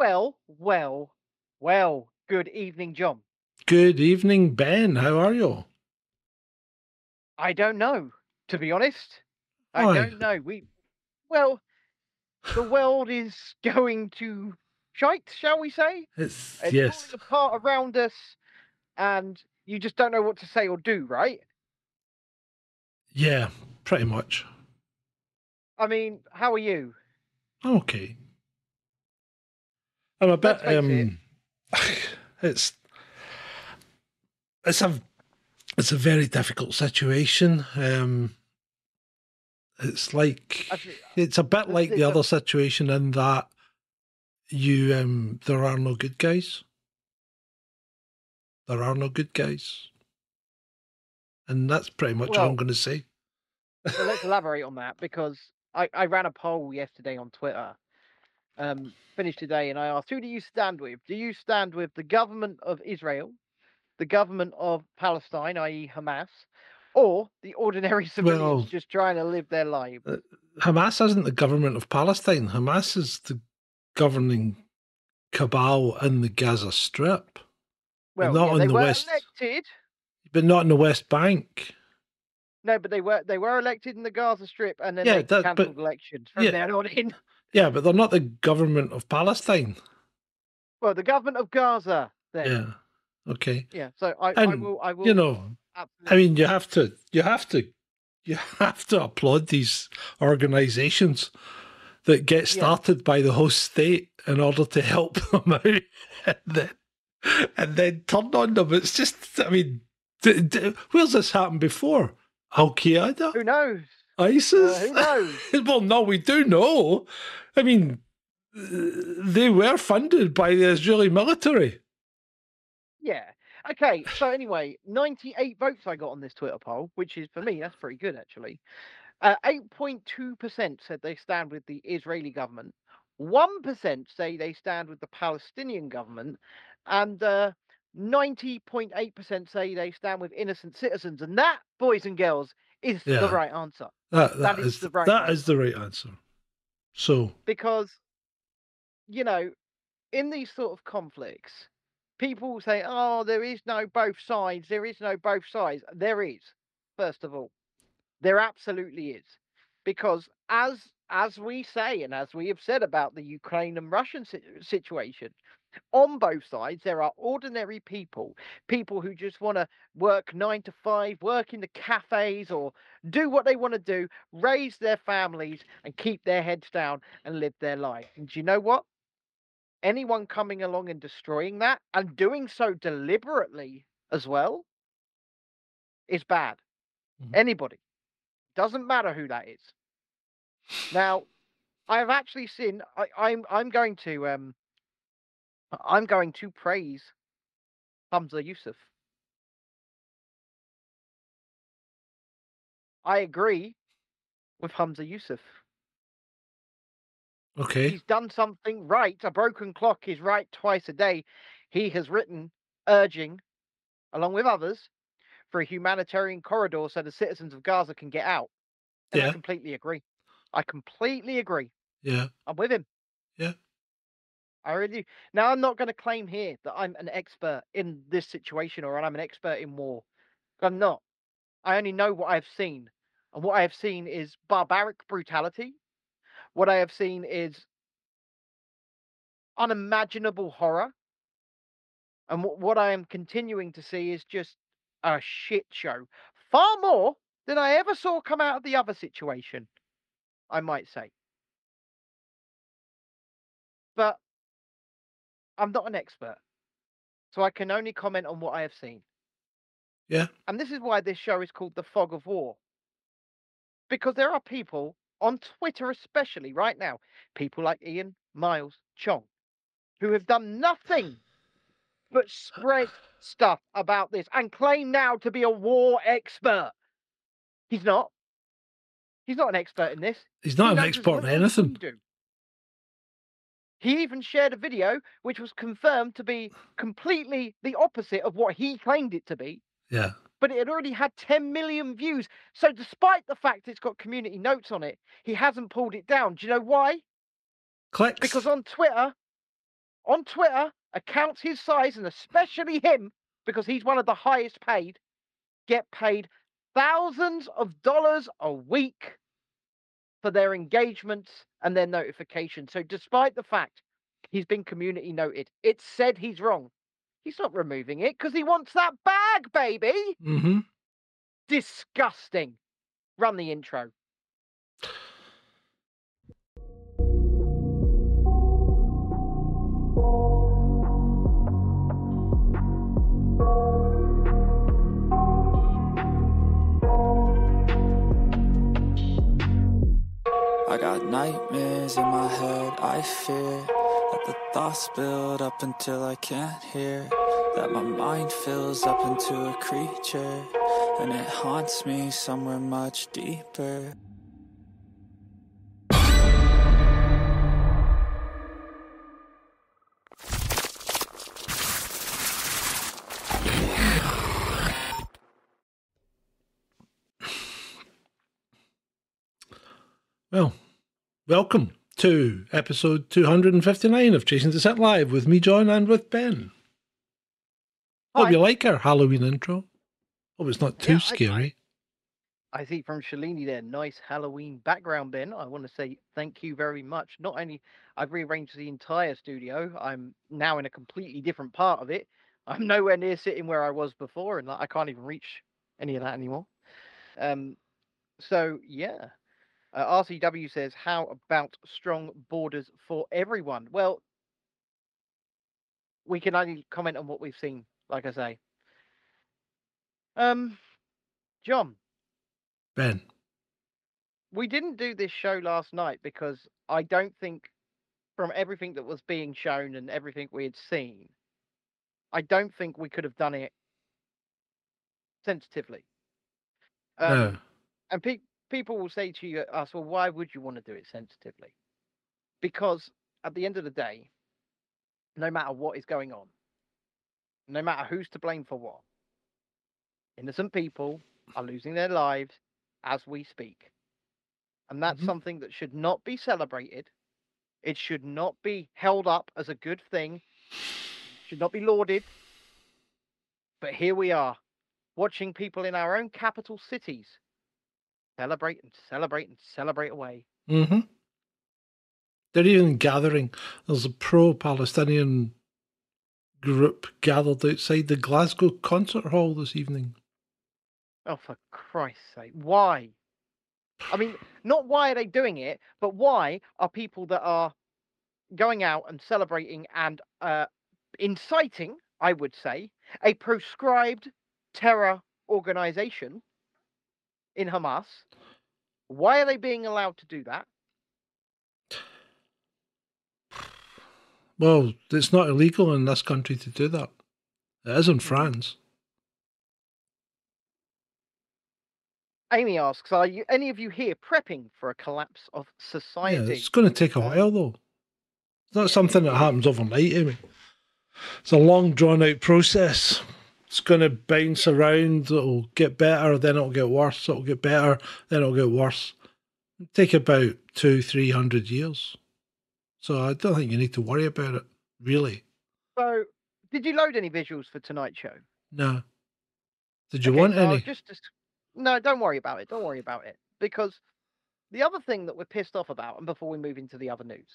Well, well, well, good evening, John. Good evening, Ben. How are you? I don't know, to be honest. I Why? don't know. We, well, the world is going to shite, shall we say? It's It's yes. falling apart around us, and you just don't know what to say or do, right? Yeah, pretty much. I mean, how are you? I'm Okay. I'm a bit Let's face it. um it's it's a it's a very difficult situation. Um it's like it's a bit like the other situation in that you um there are no good guys. There are no good guys. And that's pretty much all I'm gonna say. So let's elaborate on that because I, I ran a poll yesterday on Twitter. Um, finished today, and I asked, who do you stand with? Do you stand with the government of Israel, the government of Palestine, i.e., Hamas, or the ordinary civilians Well- just trying to live their lives? Hamas isn't the government of Palestine. Hamas is the governing cabal in the Gaza Strip, Well, not yeah, they the were West. elected. but not in the West Bank. No, but they were they were elected in the Gaza Strip, and then Yeah, they that- cancelled elections from yeah. then on in. Yeah, but they're not the government of Palestine. Well, the government of Gaza. Then. Yeah. Okay. Yeah. So I, I will. I will. You know, absolutely- I mean, you have to, you have to, you have to applaud these organisations that get Yeah. started by the host state in order to help them out, and then and then turn on them. It's just, I mean, d- d- where's this happened before? Al Qaeda, who knows? ISIS. Uh, who knows? well, no, we do know. I mean, uh, they were funded by the Israeli military. Yeah. Okay. So anyway, 98 votes I got on this Twitter poll, which is for me that's pretty good actually. Uh, 8.2% said they stand with the Israeli government. 1% say they stand with the Palestinian government, and uh, 90.8% say they stand with innocent citizens. And that, boys and girls, is the right answer. That, That that is is, the right that is the right answer. So, because you know in these sort of conflicts people say oh there is no both sides there is no both sides. There is first of all. There absolutely is. Because as as we say and as we have said about the ukraine and russian si- situation on both sides there are ordinary people people who just want to work 9 to 5 work in the cafes or do what they want to do raise their families and keep their heads down and live their life. And do you know what? Anyone coming along and destroying that and doing so deliberately as well is bad. Mhm. Anybody. Doesn't matter who that is. Now, I have actually seen I, I'm I'm going to um Uh, I'm going to praise Humza Yousaf. I agree with Humza Yousaf. okay. He's done something right. A broken clock is right twice a day. He has written urging, along with others, for a humanitarian corridor so the citizens of Gaza can get out. And I Yeah. completely agree. I completely agree. Yeah. I'm with him. Yeah. I really. Now I'm not going to claim here that I'm an expert in this situation or I'm an expert in war. I'm not. I only know what I've seen. And what I have seen is barbaric brutality. What I have seen is unimaginable horror. And what, what I am continuing to see is just a shit show. Far more than I ever saw come out of the other situation, I might say. But I'm not an expert. So I can only comment on what I have seen. Yeah. And this is why this show is called The Fog of War. Because there are people on Twitter, especially right now, people like Ian Miles Cheong, who have done nothing but spread stuff about this and claim now to be a war expert. He's not. He's not an expert in this. He's He not an expert in little as we anything. He even shared a video which was confirmed to be completely the opposite of what he claimed it to be, Yeah. but it had already had 10 million views. So, despite the fact it's got community notes on it, he hasn't pulled it down. Do you know why? Clicks. Because on Twitter, on Twitter, accounts his size, and especially him, because he's one of the highest paid, get paid thousands of dollars a week for their engagements and their notification. So, despite the fact he's been community noted, it's said he's wrong. He's not removing it because he wants that bag, baby. Mm-hmm. Disgusting. Run the intro. Got nightmares in my head, I fear that the thoughts build up until I can't hear. That my mind fills up into a creature, and it haunts me somewhere much deeper. Well, welcome to episode 259 of Chasing Dissent Live with me, John, and with Ben. Hope Hi. you like our Halloween intro. Hope it's not too Yeah, I- scary. I see from Shalini there, nice Halloween background, Ben. I want to say thank you very much. Not only I've rearranged the entire studio, I'm now in a completely different part of it. I'm nowhere near sitting where I was before, and like, I can't even reach any of that anymore. Um, so yeah, uh, RCW says, "How about strong borders for everyone?" Well, we can only comment on what we've seen, like I say. Um, John, Ben. we didn't do this show last night because I don't think, from everything that was being shown and everything we had seen, I don't think we could have done it sensitively. Um, no. And pe- people will say to you, us, well, why would you want to do it sensitively? Because at the end of the day, no matter what is going on, no matter who's to blame for what, innocent people are losing their lives as we speak. And that's Mhm. something that should not be celebrated. It should not be held up as a good thing, it should not be lauded. But here we are, watching people in our own capital cities celebrate and celebrate and celebrate away. Mm-hmm. They're even gathering. There's a pro Palestinian group gathered outside the Glasgow concert hall this evening. Oh, for Christ's sake, why? I mean, not why are they doing it, but why are people that are going out and celebrating and uh, inciting, I would say, a proscribed terror organization in Hamas? Why are they being allowed to do that? Well, it's not illegal in this country to do that. It is in mm-hmm. France. Amy asks, "Are you any of you here prepping for a collapse of society? Yeah, society?" it's going to take a while, though. It's not something that happens overnight, Amy. It's a long, drawn out process. It's going to bounce around. It'll get better, then it'll get worse. It'll get better, then it'll get worse. It'll take about two, three hundred years. So I don't think you need to worry about it, really. So, did you load any visuals for tonight's show? No. Did you Okay, want any? Just, dis- no, don't worry about it. Don't worry about it. Because the other thing that we're pissed off about, and before we move into the other news,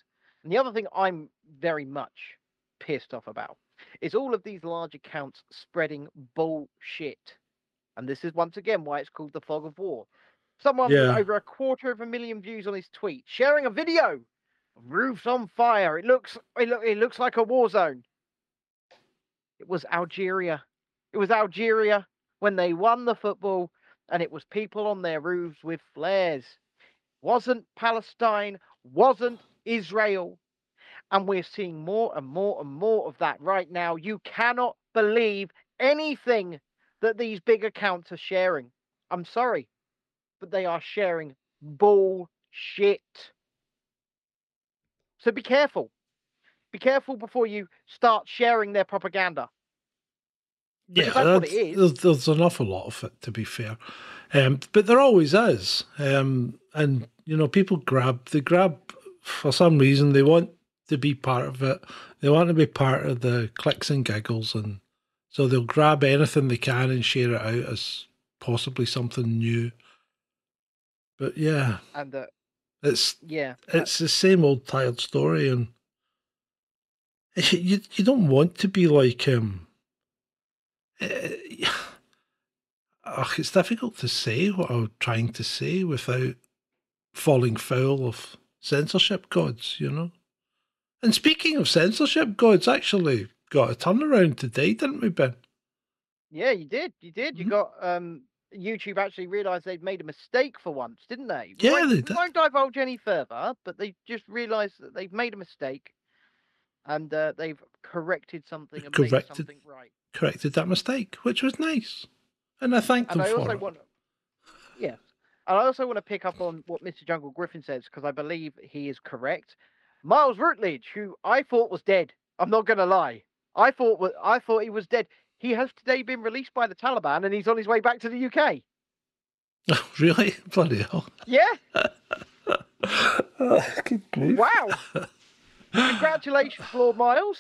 and the other thing I'm very much pissed off about, is all of these large accounts spreading bullshit. And this is once again why it's called the fog of war. Someone with over a quarter of a million views on his tweet, sharing a video. Roofs on fire. It looks it, look, it looks like a war zone. It was Algeria. It was Algeria when they won the football, and it was people on their roofs with flares. Wasn't Palestine, wasn't Israel. And we're seeing more and more and more of that right now. You cannot believe anything that these big accounts are sharing. I'm sorry, but they are sharing bullshit. So be careful. Be careful before you start sharing their propaganda. Yeah, because that's what it. There's, there's an awful lot of it, to be fair. Um, but there always is. Um, and, you know, people grab, they grab, for some reason, they want to be part of it. They want to be part of the clicks and giggles, and so they'll grab anything they can and share it out as possibly something new. But yeah, And uh, it's yeah, it's the same old tired story, and you you don't want to be like um. eh, ugh, it's difficult to say what I'm trying to say without falling foul of censorship gods, you know. And speaking of censorship gods, actually got a turnaround today, didn't we, Ben? yeah, you did, you did. You Mhm. got um, YouTube actually realised they'd made a mistake for once, didn't they? Yeah, won't- they did. won't divulge any further, but they just realised that they've made a mistake, and uh, they've corrected something and made Corrected. something right. Corrected that mistake, which was nice, and I thanked And them I for also it. want, yeah, and I also want to pick up on what Mr. Jungle Griffin says because I believe he is correct. Miles Routledge, who I thought was dead, I'm not going to lie, I thought I thought he was dead. He has today been released by the Taliban, and he's on his way back to the UK. Oh, really, bloody hell! Yeah, grief. wow! Congratulations, Lord Miles.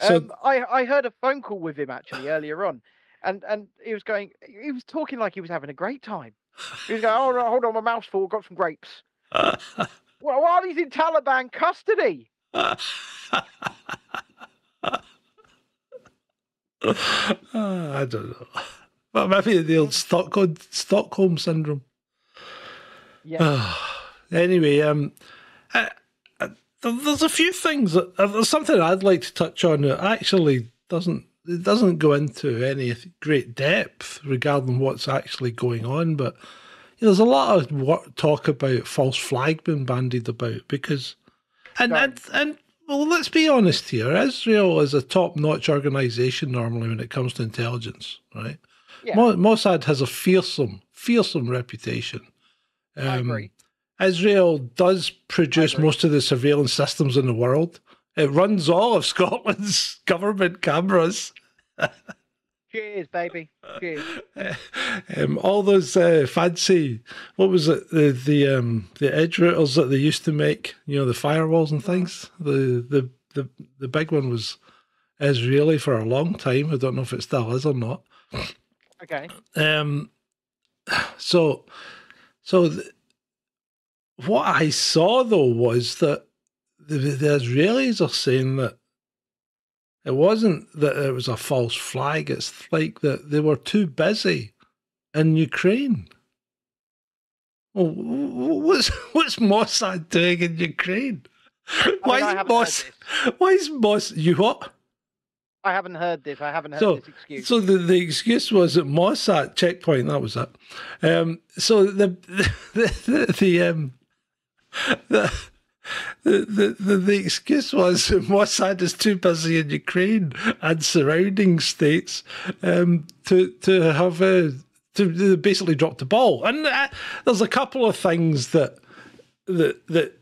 So- Um, I I heard a phone call with him actually earlier on, and and he was going, he was talking like he was having a great time. He was going, oh, no, hold on, my mouth's full, got some grapes. Well, while he's in Taliban custody. Ah, I don't know. Well, maybe the old Stockholm Stockholm syndrome. Yeah. anyway, um, I, I, there's a few things. That, uh, there's something I'd like to touch on that actually doesn't it doesn't go into any great depth regarding what's actually going on, but there's a lot of what, talk about false flag being bandied about because, and and and well, let's be honest here. Israel is a top-notch organization normally when it comes to intelligence, right? Yeah. Mossad has a fearsome, fearsome reputation. I Um, agree. Israel does produce most of the surveillance systems in the world. It runs all of Scotland's government cameras. Cheers, baby. Cheers. um, all those uh, fancy, what was it, the the um, the edge routers that they used to make, you know, the firewalls and things. The the the the big one was Israeli for a long time. I don't know if it still is or not. Okay. Um, so, so th- what I saw though was that the, the Israelis are saying that it wasn't that it was a false flag. It's like that they were too busy in Ukraine. Well, wh- wh- what's what's Mossad doing in Ukraine? Why I is haven't heard Moss? Why is Moss? You what? I haven't heard this. I haven't heard So- this excuse. So the, the excuse was at Mossad checkpoint. That was it. Um, so the the the, the um the. The, the, the, excuse was Mossad is too busy in Ukraine and surrounding states um, to to have to, to basically drop the ball. And uh, there's a couple of things that that that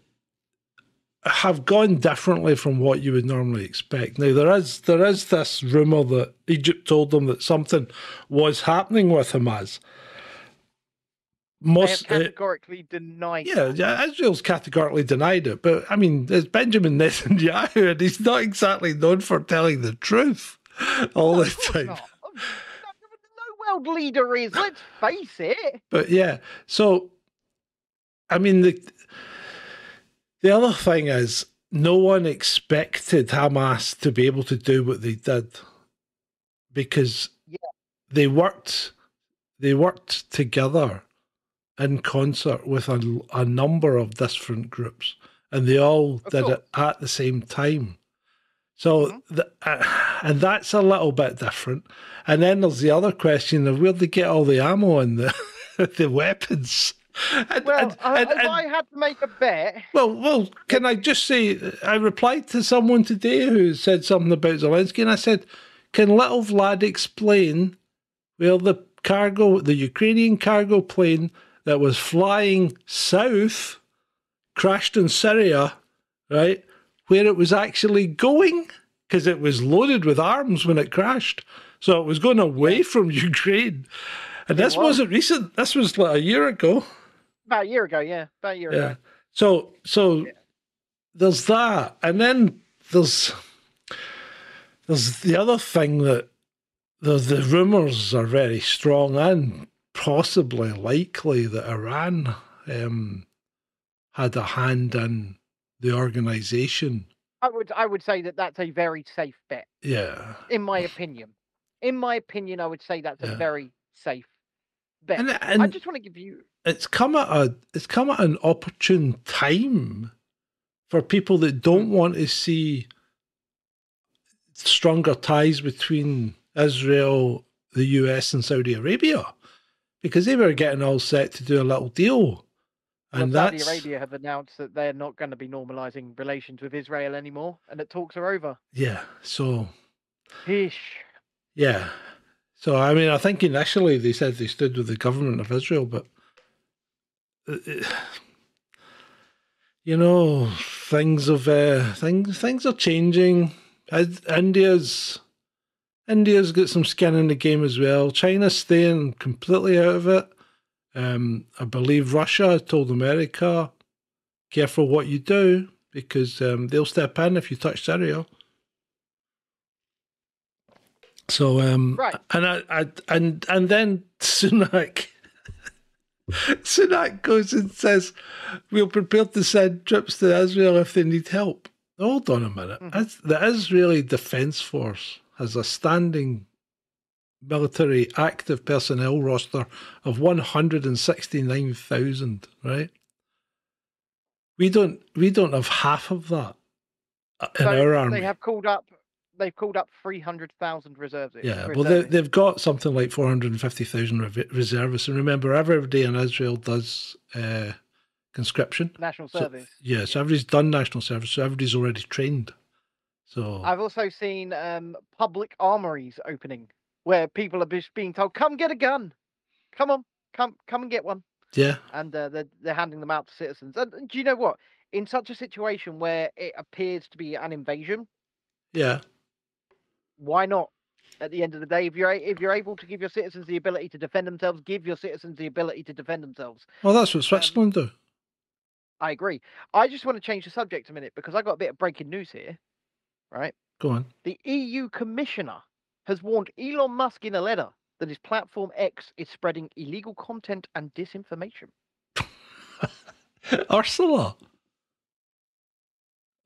have gone differently from what you would normally expect. Now there is there is this rumor that Egypt told them that something was happening with Hamas. Most, uh, categorically denied. yeah, yeah, Israel's categorically denied it, but I mean, it's Benjamin Netanyahu, and he's not exactly known for telling the truth all No, the time. not. No, no world leader is. Let's face it. But yeah, so I mean the the other thing is no one expected Hamas to be able to do what they did because Yeah. they worked they worked together in concert with a, a number of different groups and they all Of did it at the same time. So, Mhm. the, uh, and that's a little bit different. And then there's the other question of where they get all the ammo and the the weapons. And, Well, and- I, and- I had to make a bet, well, well, can I just say, I replied to someone today who said something about Zelensky, and I said, "Can little Vlad explain where the cargo, the Ukrainian cargo plane that was flying south, crashed in Syria, right? Where it was actually going, because it was loaded with arms when it crashed, so it was going away from Ukraine." And It this was. wasn't recent. This was like a year ago. about a year ago, yeah, about a year Yeah. ago. So so there's that, and then there's there's the other thing that the the rumors are very strong and possibly likely that Iran um, had a hand in the organization. I would I would say that that's a very safe bet, Yeah, in my opinion. In my opinion, I would say that's Yeah. a very safe bet. and, I just want to give you it's come at a it's come at an opportune time for people that don't want to see stronger ties between Israel, the US, and Saudi Arabia because they were getting all set to do a little deal. well, And Saudi that's Arabia have announced that they're not going to be normalizing relations with Israel anymore, and that talks are over. yeah. So Heesh. yeah. So I mean, I think initially they said they stood with the government of Israel, but uh, uh, you know, things of uh, things things are changing. India's India's got some skin in the game as well. China's staying completely out of it. Um, I believe Russia told America, "Careful what you do, because um, they'll step in if you touch Syria." So, um, Right. and I, I, and and then Sunak, Sunak goes and says, "We're prepared to send troops to Israel if they need help." Hold on a minute. Mhm. Is- The Israeli Defense Force has a standing military active personnel roster of one hundred and sixty nine thousand. Right? We don't. We don't have half of that in So our army. They have called up. They've called up three hundred thousand reserves. Yeah, well, they, they've got something like 450,000 reservists. And remember, everybody in Israel does uh, conscription. national So, service. yeah, so everybody's done national service, so everybody's already trained. So, I've also seen um, public armories opening where people are just being told, "Come get a gun, come on, come come and get one," yeah, and uh, they're they're handing them out to citizens. And, do you know what? In such a situation where it appears to be an invasion, yeah, why not? At the end of the day, if you're a- if you're able to give your citizens the ability to defend themselves, give your citizens the ability to defend themselves. well, that's what Switzerland do. I agree. I just want to change the subject a minute because I got a bit of breaking news here. Right. Go on. The EU Commissioner has warned Elon Musk in a letter that his platform X is spreading illegal content and disinformation. Ursula.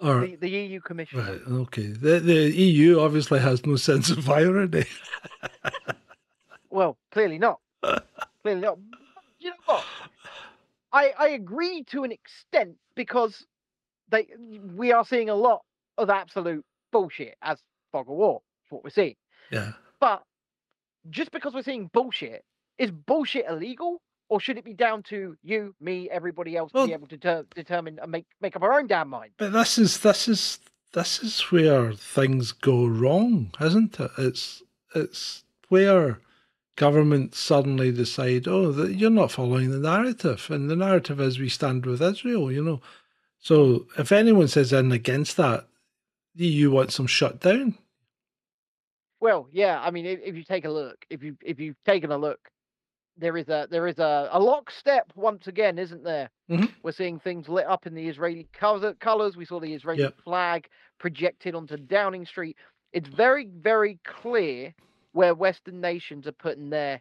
Or, The, the EU Commissioner. right, okay. The, the EU obviously has no sense of irony. Well, clearly not. clearly not. You know what? I I agree to an extent because they we are seeing a lot of absolute bullshit as fog of war. That's what we're seeing. Yeah. But just because we're seeing bullshit, is bullshit illegal? Or should it be down to you, me, everybody else to be able to ter- determine and make, make up our own damn mind? But this is this is this is where things go wrong, isn't it? It's it's where governments suddenly decide, oh, that you're not following the narrative, and the narrative is we stand with Israel. You know, so if anyone says in against that, the EU wants them shut down. Well, yeah. I mean, if, if you take a look, if you if you've taken a look, there is a there is a, a lockstep once again, isn't there? Mhm. We're seeing things lit up in the Israeli colors. Colors. We saw the Israeli Yep. flag projected onto Downing Street. It's very very clear where Western nations are putting their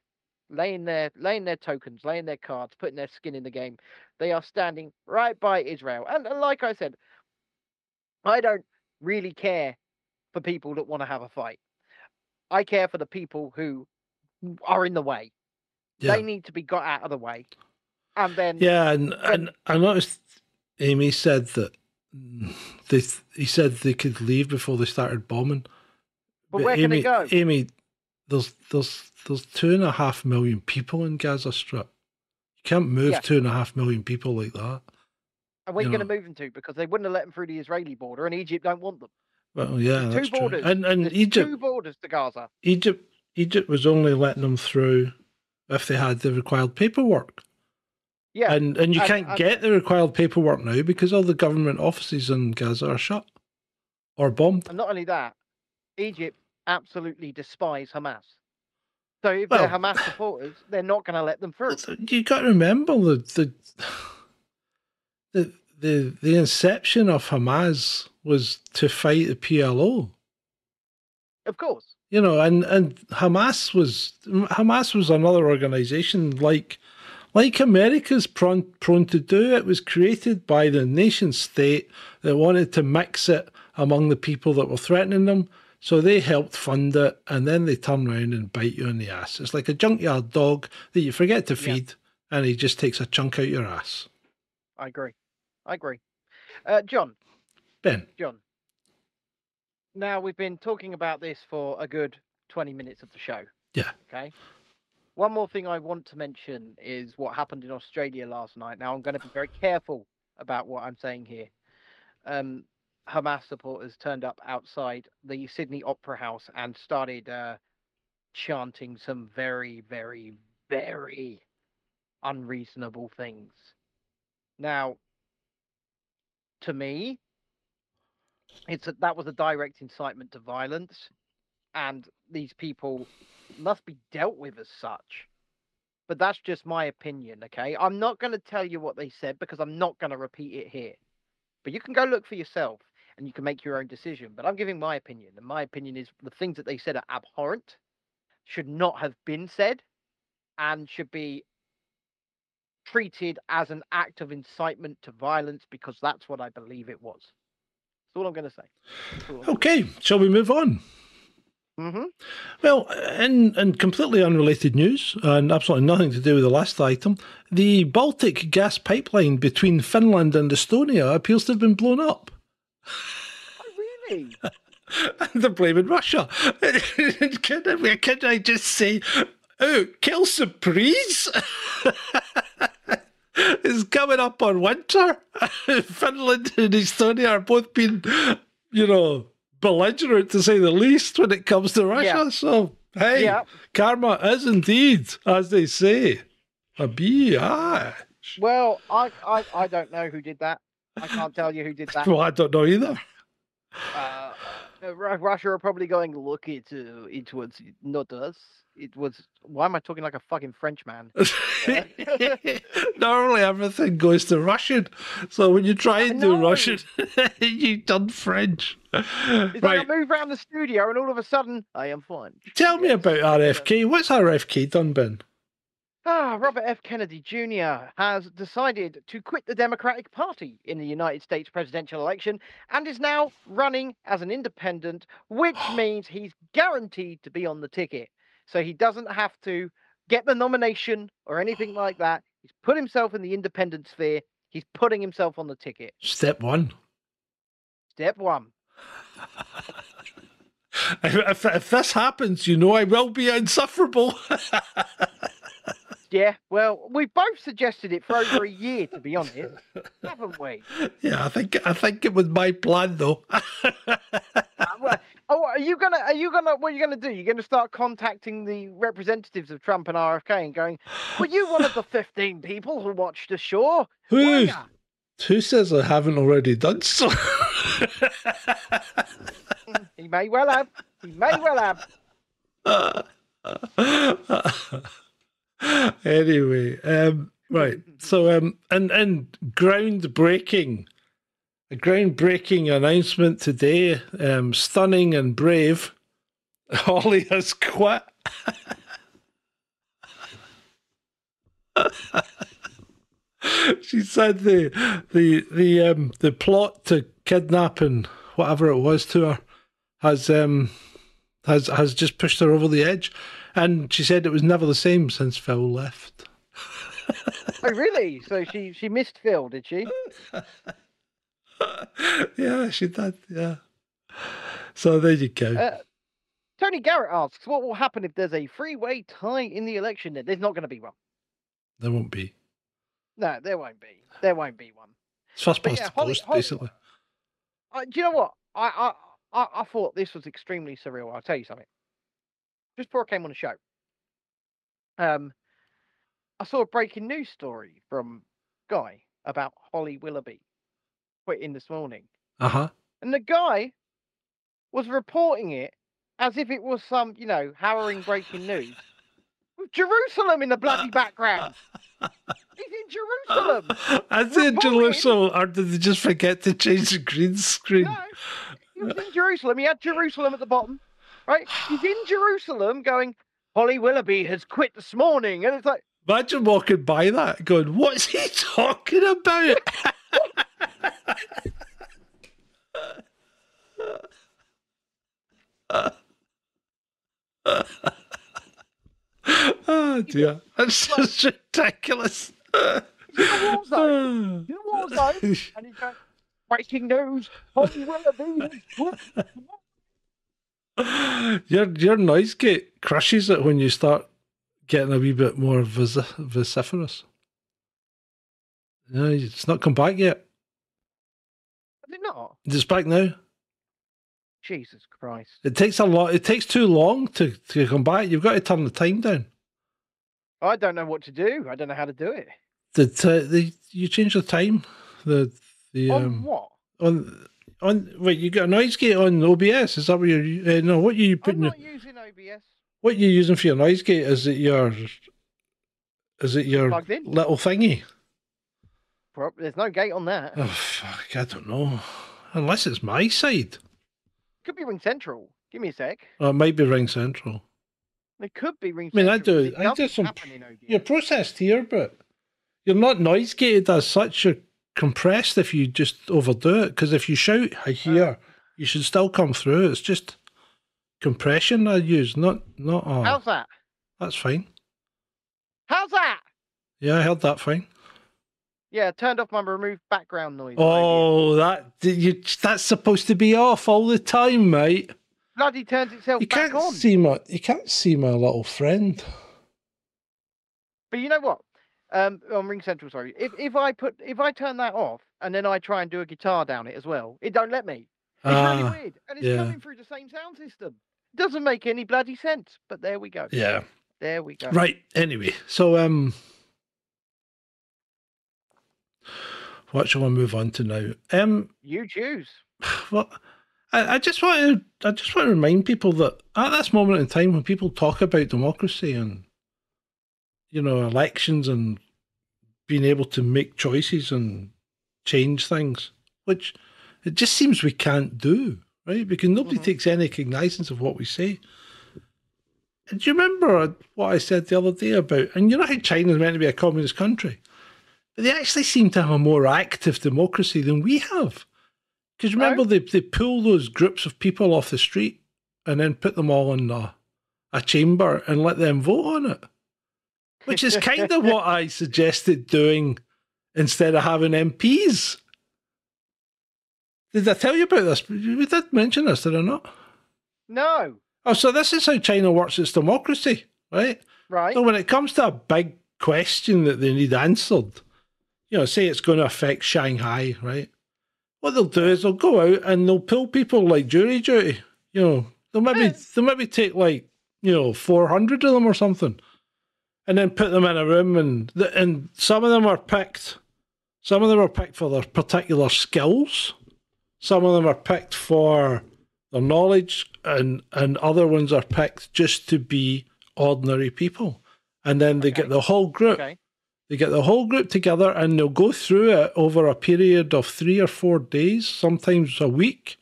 laying their laying their tokens, laying their cards, putting their skin in the game. They are standing right by Israel, and, and like I said, I don't really care for people that want to have a fight. I care for the people who are in the way. Yeah, They need to be got out of the way. And then yeah, and and I noticed Amy said that they he said they could leave before they started bombing. but where can they go? Amy, there's there's there's two and a half million people in Gaza Strip. You can't move Yeah. two and a half million people like that. And where are you you going to move them to? Because they wouldn't have let them through the Israeli border, and Egypt don't want them. Well, yeah, There's that's two true. borders. And and There's Egypt, two borders to Gaza. Egypt, Egypt was only letting them through if they had the required paperwork. Yeah, And and you and- can't and- get the required paperwork now because all the government offices in Gaza are shut or bombed. and not only that, Egypt absolutely despise Hamas. So if Well- they're Hamas supporters, they're not going to let them through. You got to remember the the the the the inception of Hamas was to fight the PLO. Of course. You know, and and Hamas was Hamas was another organization like like America's prone prone to do. It was created by the nation state that wanted to mix it among the people that were threatening them. So they helped fund it, and then they turn around and bite you in the ass. It's like a junkyard dog that you forget to feed, yeah. and he just takes a chunk out your ass. I agree. I agree. Uh, John. Ben. John. Now we've been talking about this for a good 20 minutes of the show. Yeah. Okay. One more thing I want to mention is what happened in Australia last night. Now I'm going to be very careful about what I'm saying here. Um, Hamas supporters turned up outside the Sydney Opera House and started uh, chanting some very, very, very unreasonable things. Now, to me, it's a, that was a direct incitement to violence, and these people must be dealt with as such. But that's just my opinion, okay? I'm not going to tell you what they said because I'm not going to repeat it here. But you can go look for yourself and you can make your own decision. But I'm giving my opinion, and my opinion is the things that they said are abhorrent, should not have been said, and should be treated as an act of incitement to violence because that's what I believe it was. That's all I'm going to say. Okay, shall we move on? Mm-hmm. Well, in, in completely unrelated news and absolutely nothing to do with the last item, the Baltic gas pipeline between Finland and Estonia appears to have been blown up. Oh, really? and they're blaming Russia. can, I, can I just say, oh, quelle surprise! it's coming up on winter. Finland and Estonia are both being, you know, belligerent to say the least when it comes to Russia. Yeah. So, hey, yeah. karma is indeed, as they say, a bitch. Well, I, I, I don't know who did that. I can't tell you who did that. well, I don't know either. Uh, Russia are probably going, look, it, uh, it was not us it was why am I talking like a fucking Frenchman? Normally everything goes to Russian. So when you try and do Russian, you done French. It's right. like I move around the studio and all of a sudden I am French. Tell me about RFK. What's RFK done, Ben? Ah, Robert F. Kennedy Jr. has decided to quit the Democratic Party in the United States presidential election and is now running as an independent, which means he's guaranteed to be on the ticket so he doesn't have to get the nomination or anything like that. He's put himself in the independent sphere. He's putting himself on the ticket. Step one. Step one. if, if this happens, you know I will be insufferable. Yeah, well, we both suggested it for over a year, to be honest, haven't we? Yeah, I think I think it was my plan, though. Uh, oh, are you gonna? Are you gonna? What are you gonna do? You're gonna start contacting the representatives of Trump and RFK and going, "Were you one of the 15 people who watched the show?" Who? Who says I haven't already done so? he may well have. He may well have. anyway, um, right. So, um, and and groundbreaking, a groundbreaking announcement today. Um, stunning and brave. Holly has quit. she said the the the um the plot to kidnap and whatever it was to her has um has has just pushed her over the edge. And she said it was never the same since Phil left. oh, really? So she she missed Phil, did she? yeah, she did. Yeah. So there you go. Uh, Tony Garrett asks, "What will happen if there's a three-way tie in the election?" There's not going to be one. There won't be. No, there won't be. There won't be one. It's first past yeah, the post, Holly, basically. Uh, do you know what? I, I I I thought this was extremely surreal. I'll tell you something just before I came on the show, um, I saw a breaking news story from Guy about Holly Willoughby quitting this morning. Uh huh. And the guy was reporting it as if it was some, you know, harrowing breaking news with Jerusalem in the bloody background. He's in Jerusalem. As in Jerusalem, or did they just forget to change the green screen? No, he was in Jerusalem. He had Jerusalem at the bottom, right? He's in Jerusalem going, Holly Willoughby has quit this morning. And it's like, Imagine walking by that going, what's he talking about? oh dear. That's just ridiculous. he's in the war zone. He's in the. And he's going, breaking news, Holly Willoughby your your noise gate crushes it when you start getting a wee bit more visi- vociferous. No, it's not come back yet. Is it not? It's back now. Jesus Christ. It takes a lot. It takes too long to, to come back. You've got to turn the time down. I don't know what to do. I don't know how to do it. The, the you change the time. The the On um what? on on wait. You got a noise gate on OBS. Is that what you're? Uh, no, what are you putting? I'm not using OBS. What you using for your noise gate? Is it your? Is it your little thingy? Prob- There's no gate on that. Oh fuck! I don't know. Unless it's my side. Could be Ring Central. Give me a sec. Or it might be Ring Central. It could be Ring central. I mean, I do- I do some-. You're processed here, but you're not noise gated as such. You're compressed if you just overdo it. Because if you shout I hear, you should still come through. It's just compression I use, not not. Uh, How's that? that's fine. How's that? Yeah, I heard that fine. Yeah, turned off my remove background noise. Oh, that you, that's supposed to be off all the time, mate. Bloody turns itself You back can't on. see my you can't see my little friend. But you know what? Um, on Ring Central, sorry. If if I put if I turn that off and then I try and do a guitar down it as well, it don't let me. It's really Ah, weird, and it's yeah. coming through the same sound system. Doesn't make any bloody sense. But there we go. yeah. There we go. Right. Anyway, so um, what shall I move on to now? Um, You choose. well, I, I just want to I just want to remind people that at this moment in time, when people talk about democracy and you know elections and being able to make choices and change things, which it just seems we can't do, right? Because nobody Mhm. takes any cognizance of what we say. And do you remember what I said the other day about? And you know how China's meant to be a communist country, but they actually seem to have a more active democracy than we have. Because remember, they they pull those groups of people off the street and then put them all in a, a chamber and let them vote on it, which is kind of what I suggested doing instead of having MPs. Did I tell you about this? We did mention this, did I not? No. Oh, so this is how China works its democracy, right? Right. So when it comes to a big question that they need answered, you know, say it's going to affect Shanghai, right? What they'll do is they'll go out and they'll pull people like jury duty. You know, they'll maybe Yes. they'll maybe take like you know four hundred of them or something, and then put them in a room and and some of them are picked. Some of them are picked for their particular skills. Some of them are picked for their knowledge, and and other ones are picked just to be ordinary people. And then they get the whole group. Okay. They get the whole group together and they'll go through it over a period of three or four days, sometimes a week,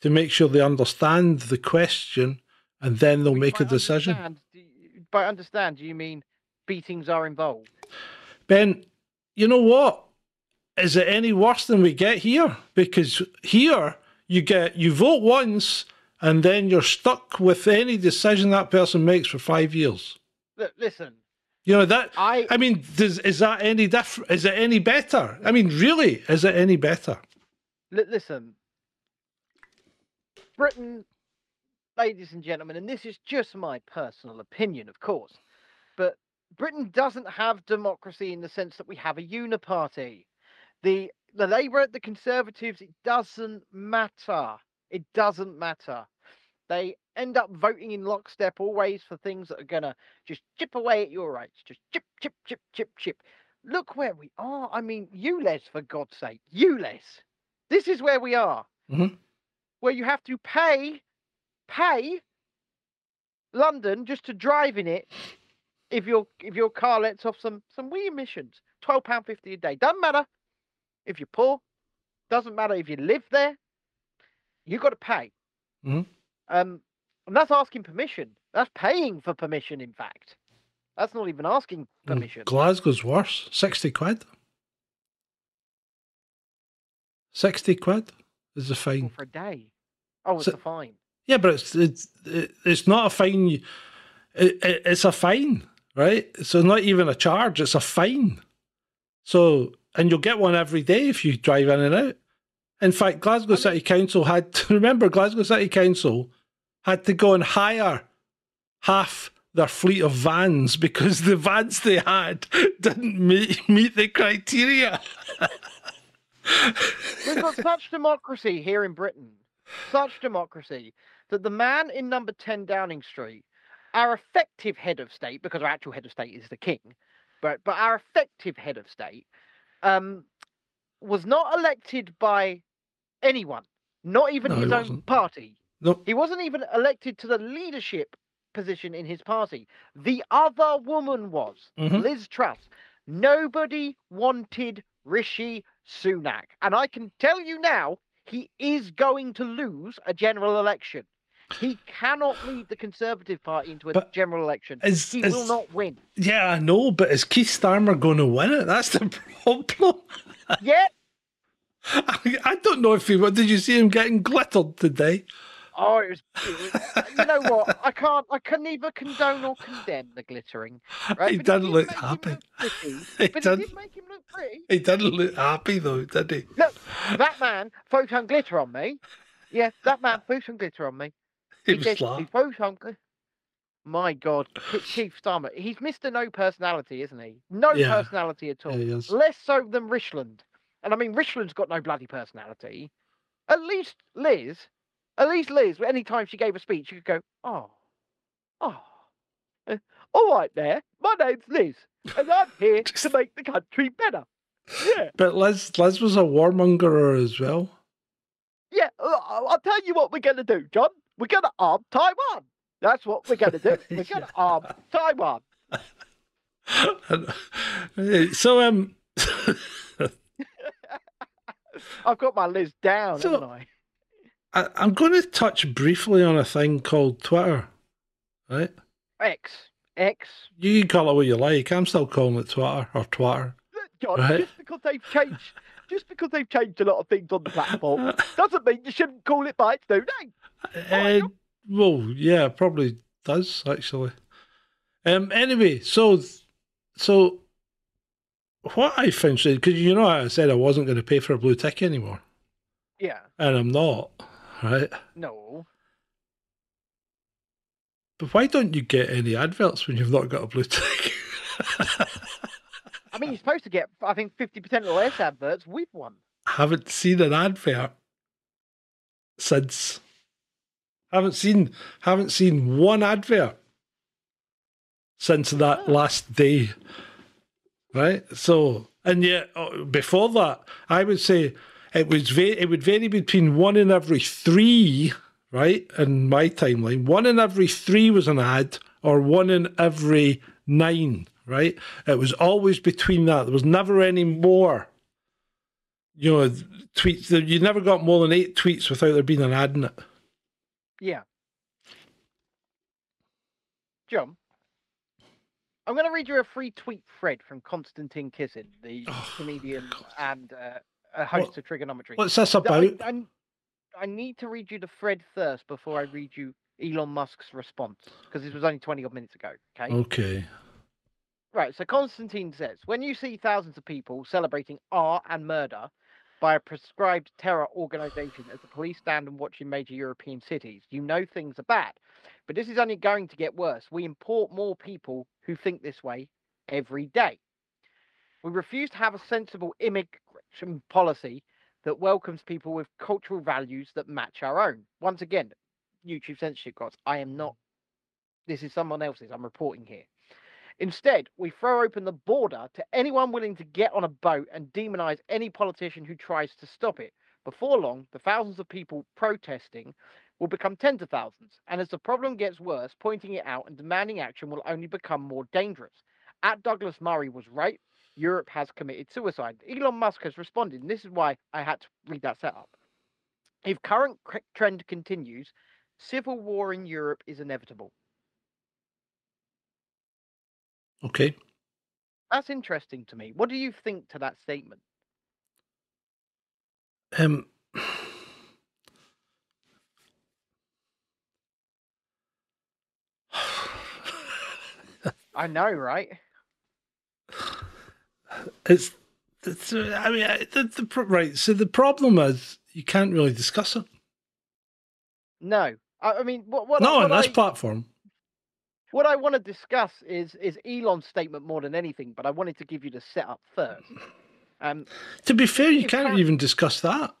to make sure they understand the question and then they'll make By a decision. understand, you- By understand, do you mean beatings are involved? Ben, you know what? Is it any worse than we get here? Because here you get you vote once and then you're stuck with any decision that person makes for five years. Look, listen, You know that I I mean, does is that any different? Is it any better? I mean, really, is it any better? li- listen. Britain, ladies and gentlemen, and this is just my personal opinion, of course, but Britain doesn't have democracy in the sense that we have a uniparty. The the Labour, and the Conservatives, it doesn't matter. It doesn't matter. They end up voting in lockstep always for things that are gonna just chip away at your rights. Just chip, chip, chip, chip, chip. Look where we are. I mean, ULEZ, for God's sake, ULEZ. This is where we are. Mhm. Where you have to pay, pay London just to drive in it if your if your car lets off some some wee emissions. twelve pound fifty a day. Doesn't matter if you're poor. Doesn't matter if you live there. You've got to pay. Mhm. Um, and that's asking permission. That's paying for permission. In fact, that's not even asking Mm, permission. Glasgow's worse. 60 quid. 60 quid is the Well, fine. for a day. Oh, it's So- a fine. Yeah, but it's it's it's not a fine. It, it, it's a fine, right? So not even a charge. It's a fine. So and you'll get one every day if you drive in and out. In fact, Glasgow I mean- City Council had to remember Glasgow City Council had to go and hire half their fleet of vans because the vans they had didn't meet meet the criteria. We've got such democracy here in Britain, such democracy that the man in number 10 Downing Street, our effective head of state, because our actual head of state is the king, but, but our effective head of state um, was not elected by anyone, not even No, his own party. No, He wasn't even elected to the leadership position in his party. The other woman was, Mhm. Liz Truss. Nobody wanted Rishi Sunak. And I can tell you now, he is going to lose a general election. He cannot lead the Conservative Party into a But general election. is- he is- will not win. yeah, I know, but is Keir Starmer going to win it? That's the problem. yeah. I, I don't know if he. Did you see him getting glittered today? Oh, it was, it was. Uh, you know what? I can't. I can neither condone or condemn the glittering. Right? He But didn't look happy. look He but did make him look pretty. He didn't look happy though, did he? Look, that man threw some glitter on me. Yeah, that man threw some glitter on me. He He was did. He threw some. My God, Chief Starmer. He's Mr. No personality, isn't he? No Yeah. personality at all. yeah. Less so than Richland. And I mean, Richland's got no bloody personality. At least Liz, at least Liz, any time she gave a speech, you could go, oh, oh, uh, all right there. My name's Liz, and I'm here to make the country better. Yeah. But Liz, Liz was a warmonger as well. Yeah, uh, I'll I'll tell you what we're going to do, John. We're going to arm Taiwan. That's what we're going to do. We're going to arm Taiwan. So um, I've got my Liz down, So- haven't I? I, I'm going to touch briefly on a thing called Twitter. Right? X. X. You can call it what you like. I'm still calling it Twitter or Twitter. John, Right. just because they've changed, just because they've changed a lot of things on the platform, doesn't mean you shouldn't call it by its new name. Uh, well, yeah, probably does actually. Um. Anyway, so so what I finished because you know I said I wasn't going to pay for a blue tick anymore, Yeah. and I'm not, right? No. But why don't you get any adverts when you've not got a blue tick? I mean, you're supposed to get, I think, 50% or less adverts with one. haven't seen an advert since. Haven't seen haven't seen one advert since that Oh. last day. Right? So and yet uh, before that, I would say it was va- it would vary between one in every three, right? In my timeline. One in every three was an ad, or one in every nine, right? It was always between that. There was never any more you know, tweets you never got more than eight tweets without there being an ad in it. Yeah. John, I'm going to read you a free tweet thread from Konstantin Kisin, the Oh, comedian God. and uh, a host What- of Trigonometry. What's this Th- about? I, I, I need to read you the thread first before I read you Elon Musk's response because this was only 20 odd minutes ago. Okay. Okay. Right. So Konstantin says when you see thousands of people celebrating art and murder by a prescribed terror organization as the police stand and watch in major European cities, you know things are bad. But this is only going to get worse. We import more people who think this way every day. We refuse to have a sensible immigration policy that welcomes people with cultural values that match our own. Once again, YouTube censorship gods, I am not. This is someone else's. I'm reporting here. Instead, we throw open the border to anyone willing to get on a boat and demonize any politician who tries to stop it. Before long, the thousands of people protesting will become tens of thousands. And as the problem gets worse, pointing it out and demanding action will only become more dangerous. At Douglas Murray was right. Europe has committed suicide. Elon Musk has responded, and this is why I had to read that setup. If current trend continues, civil war in Europe is inevitable. Okay. That's interesting to me. What do you think to that statement? Um, I know, right? It's, it's I mean, the, the, right. So the problem is you can't really discuss it. No. I, I mean, what what, Not what on this I, platform. what I want to discuss is is Elon's statement more than anything, but I wanted to give you the setup first. Um, To be fair, you You can't can't- even discuss that.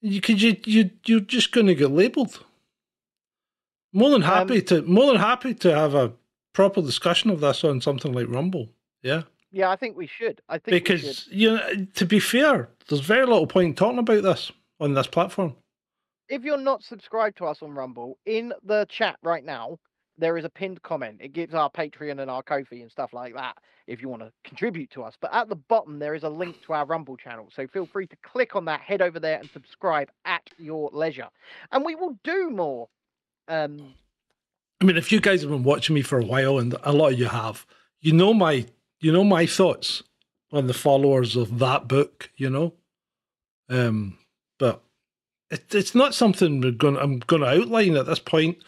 You could you you you're just going to get labelled. More than happy Um, to more than happy to have a proper discussion of this on something like Rumble. Yeah, yeah, I think we should. I think should. because you know, to be fair, there's very little point talking about this on this platform. if you're not subscribed to us on Rumble, in the chat right now, there is a pinned comment. It gives our Patreon and our Ko-fi and stuff like that if you want to contribute to us. But at the bottom, there is a link to our Rumble channel. So feel free to click on that, head over there and subscribe at your leisure. And we will do more. Um, I mean, if you guys have been watching me for a while, and a lot of you have, you know my you know my thoughts on the followers of that book. You know, um, but it, it's not something we're going. I'm going to outline at this point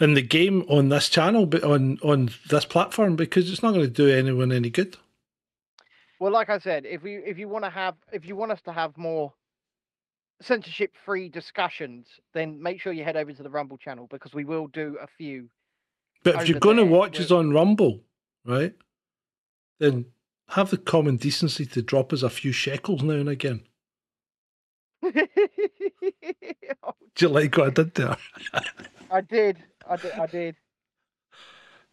in the game on this channel, but on on this platform because it's not going to do anyone any good. well, like I said, if we if you want to have if you want us to have more censorship free discussions, then make sure you head over to the Rumble channel because we will do a few But if you're going to watch us on Rumble, right, then have the common decency to drop us a few shekels now and again. Oh, Do you like what I did there? I did. I did. I did.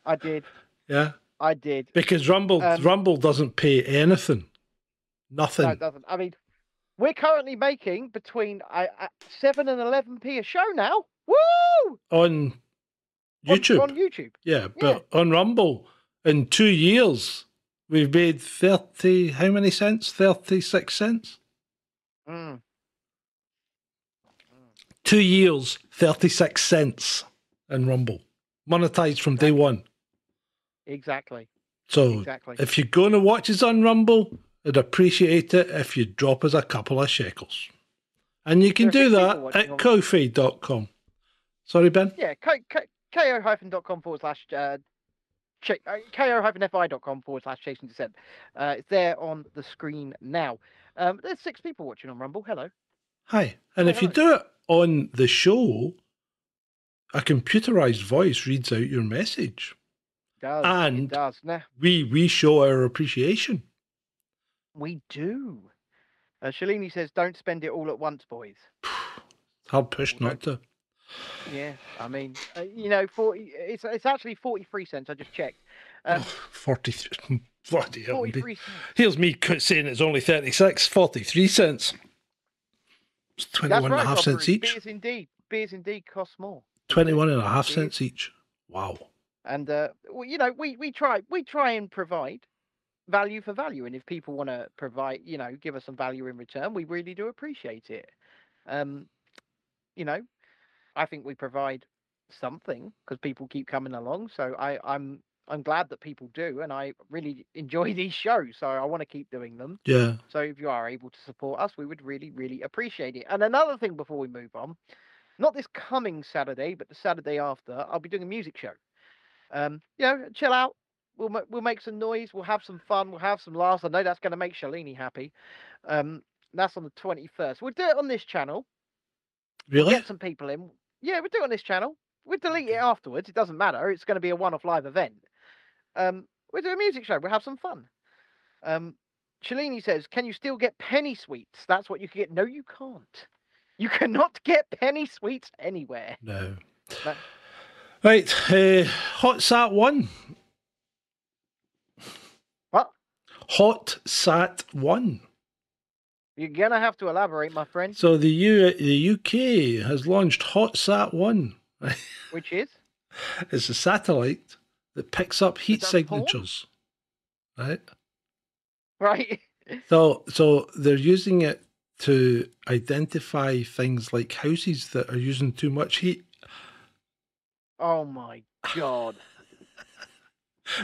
I did. Yeah. I did. Because Rumble Um, Rumble doesn't pay anything. Nothing. No, it doesn't. I mean, we're currently making between uh, uh, seven and eleven p a show now. Woo! on On- YouTube. on, YouTube. yeah, but on Rumble in two years we've made thirty how many cents? Thirty six cents? Mm. Two years, thirty six cents in Rumble. Monetized from day one. Exactly. So Exactly. if you're gonna watch us on Rumble, I'd appreciate it if you drop us a couple of shekels. And you can do that at Ko-fi.com. Sorry, Ben? Yeah. Ko- ko- ko-fi.com forward slash uh, ch- uh, ko-fi.com forward slash Chasing Dissent. Uh, it's there on the screen now. Um, there's six people watching on Rumble. Hello. Hi. And Hi, if you do it on the show, a computerized voice reads out your message. Does And- it does now? We we show our appreciation. We do. Uh, Shalini says, "Don't spend it all at once, boys." Hard push not to. Yeah, I mean, uh, you know, forty. It's it's actually forty-three cents. I just checked. Um, 43. Bloody hell. forty-three. cents. Here's me saying it's only 36, 43 cents. It's That's 21 and right, a half John cents each. Beers indeed. Beers indeed cost more. 21 and a half Beers. cents each. Wow. And uh, well, you know, we we try we try and provide value for value, and if people want to provide, you know, give us some value in return, we really do appreciate it. Um, you know, I think we provide something because people keep coming along. So I I'm I'm glad that people do, and I really enjoy these shows. So I want to keep doing them. Yeah. So if you are able to support us, we would really, really appreciate it. And another thing before we move on, not this coming Saturday, but the Saturday after, I'll be doing a music show. Um, you know, chill out. We'll we'll make some noise. We'll have some fun. We'll have some laughs. I know that's going to make Shalini happy. Um, that's on the twenty first. We'll do it on this channel. Really? Get some people in. Yeah, we'll do it on this channel. We'll delete it afterwards. It doesn't matter. It's going to be a one-off live event. Um, we'll do a music show. We'll have some fun. Um, Shalini says, "Can you still get penny sweets? That's what you can get." No, you can't. You cannot get penny sweets anywhere. No. Right. Uh, Hot Sat 1. What? Hot Sat 1. You're gonna have to elaborate, my friend. So the U the UK has launched Hot Sat 1. Which is It's a satellite that picks up heat porn? signatures. Right? right? So, so they're using it to identify things like houses that are using too much heat. Oh my god.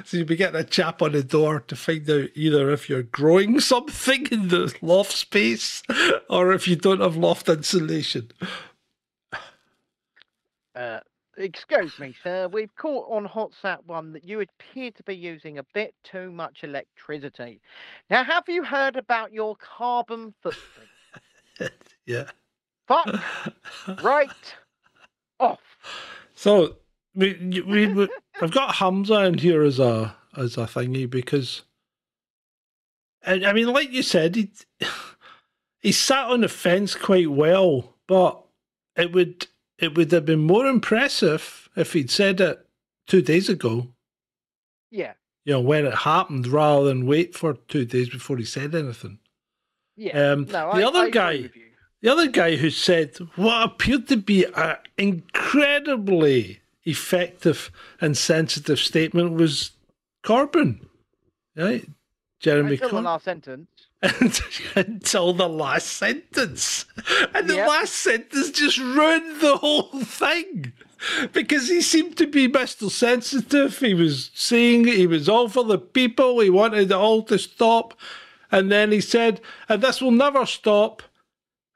So you'll be getting a chap on the door to find out either if you're growing something in the loft space or if you don't have loft insulation. Uh, excuse me, sir. We've caught on HotSat one that you appear to be using a bit too much electricity. Now, have you heard about your carbon footprint? Yeah. Fuck right off. So we, we, we, I've got Humza in here as a as a thingy because, I, I mean, like you said, he he sat on the fence quite well, but it would it would have been more impressive if he'd said it two days ago. Yeah, You know, when it happened, rather than wait for two days before he said anything. yeah. Um, no, the I, other I guy-. The other guy who said what appeared to be an incredibly effective and sensitive statement was Corbyn, right? Jeremy Until the last sentence. Until the last sentence. And the Yep. last sentence just ruined the whole thing. Because he seemed to be Mr. Sensitive. He was saying he was all for the people. He wanted it all to stop. And then he said, and this will never stop